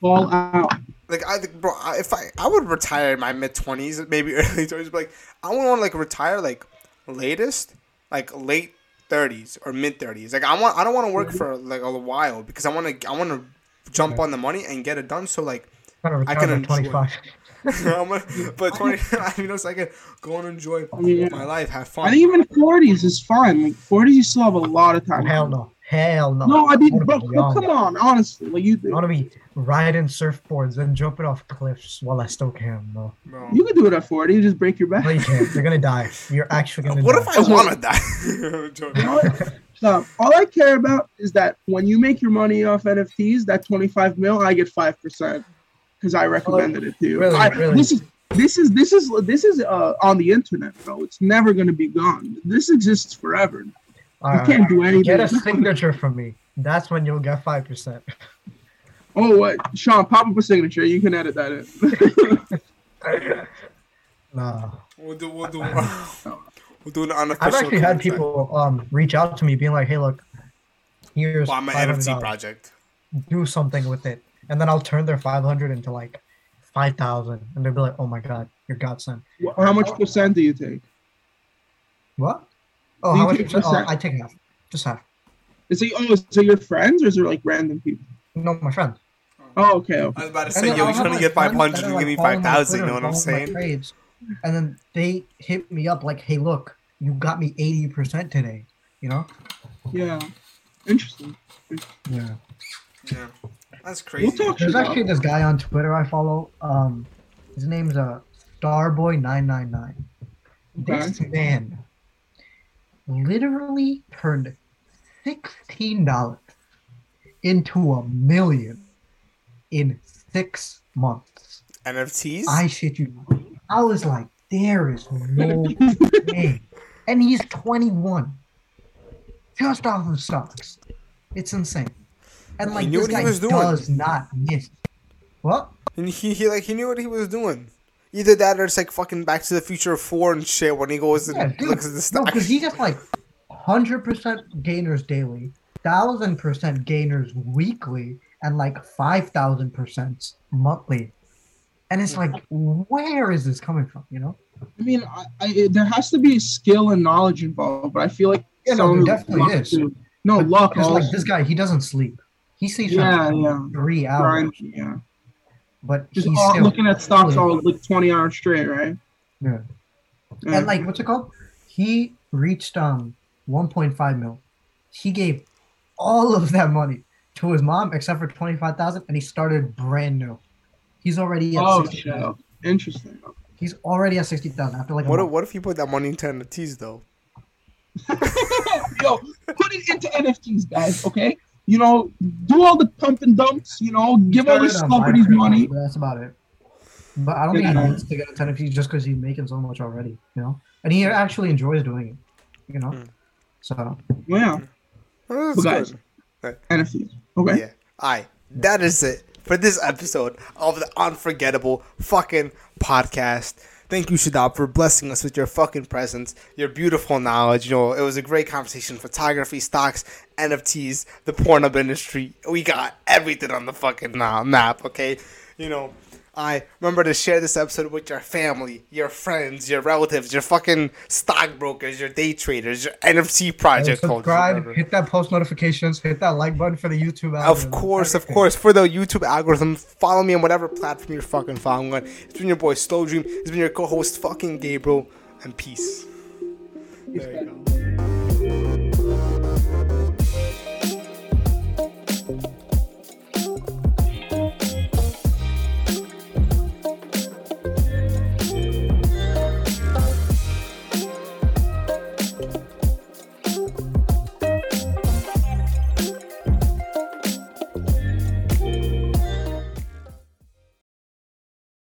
All out. Uh, Like I think, bro, if I I would retire in my mid 20s, maybe early 20s, but like I want to like retire like latest like late 30s or mid 30s. Like I want I don't want to work for like a while because I want to I want to jump Okay. on the money and get it done. So like, I can my enjoy- 25. I'm gonna, but twenty, you know, so I can go and enjoy Yeah. my life, have fun. I think even 40s is fine. Like 40s, you still have a lot of time. Hell no. Hell no. No, I mean, wanna bro, be but young. come on, honestly, like you, I want to be riding surfboards and jumping off cliffs while I still can, bro. Bro. you can do it at 40. You just break your back. No, you can't. You're gonna die. You're actually gonna What die. if I That's want to die? Joking. You know what? So all I care about is that when you make your money off NFTs, that 25 mil, I get five percent because I recommended it to you. really, I- really? This is this is this is this is uh, on the internet, bro. It's never gonna be gone. This exists forever. All You right. can't do anything. Get a signature from me. That's when you'll get five percent. Oh, what, Sean? Pop up a signature. You can edit that in. Nah. We'll do. We'll do. we'll do an unofficial. I've actually had people um reach out to me being like, "Hey, look, here's Buy my $500. NFT project. Do something with it," and then I'll turn their five hundred into like five thousand, and they'll be like, "Oh my god, your godsend." How much percent do you take? What? Oh, Do how much? take percent? Oh. I take half. Just half. Is it oh, is it your friends or is it like random people? No, my friend. Oh, okay. okay. I was about to say, then yo, you're trying to get 500, that you give me like, following my 5,000, you know what I'm and following my saying? Trades, and then they hit me up like, "Hey, look, you got me eighty percent today." You know? Yeah. Interesting. Yeah. Yeah. That's crazy. We'll talk There's shit actually this guy on Twitter I follow. Um, his name's uh Starboy999. This man literally turned sixteen dollars into a million in six months. NFTs? I shit you. I was like, there is no way. And he's 21. Just off of stocks. It's insane. And like this what he guy was doing. does not miss. What? And he, he like he knew what he was doing. Either that or it's like fucking Back to the Future 4 and shit when he goes and Yeah, dude. looks at the No, stock. because he gets like 100% gainers daily, 1000% gainers weekly, and like 5000% monthly. And it's like, where is this coming from? You know? I mean, I, I, there has to be skill and knowledge involved, but I feel like Yeah, no, someone there definitely is. too. No luck. Because like this guy, he doesn't sleep. He sleeps Yeah, for yeah. three hours, Grind, yeah. But Just he's all, still looking at stocks all like 20 hours straight, right? Yeah. Yeah. And like, what's it called? He reached um 1.5 mil. He gave all of that money to his mom except for 25,000, and he started brand new. He's already at oh, 60,000. shit. Interesting. He's already at 60,000 after like a what, if, what if you put that money into NFTs though? Yo, put it into NFTs, guys. Okay. You know, do all the pump and dumps. You know, give all these Started on celebrities money. but That's about it. But I don't think he needs to get into NFTs just because he's making so much already, you know? And he actually enjoys doing it, you know? Mm. So, Yeah, Oh, Well, that's guys, good. NFTs. Okay. Yeah. Alright. That is it for this episode of the Unforgettable fucking podcast. Thank you, Shadab, for blessing us with your fucking presence, your beautiful knowledge. You know, it was a great conversation. Photography, stocks, NFTs, the porn up industry. We got everything on the fucking map, okay? You know, I remember to share this episode with your family, your friends, your relatives, your fucking stockbrokers, your day traders, your NFT project holders. subscribe, hit that post notifications, hit that like button for the YouTube Of course, of course. For the YouTube algorithm, follow me on whatever platform you're fucking following on. It's been your boy SlowDream. It's been your co-host fucking Gabriel, and peace. There you go.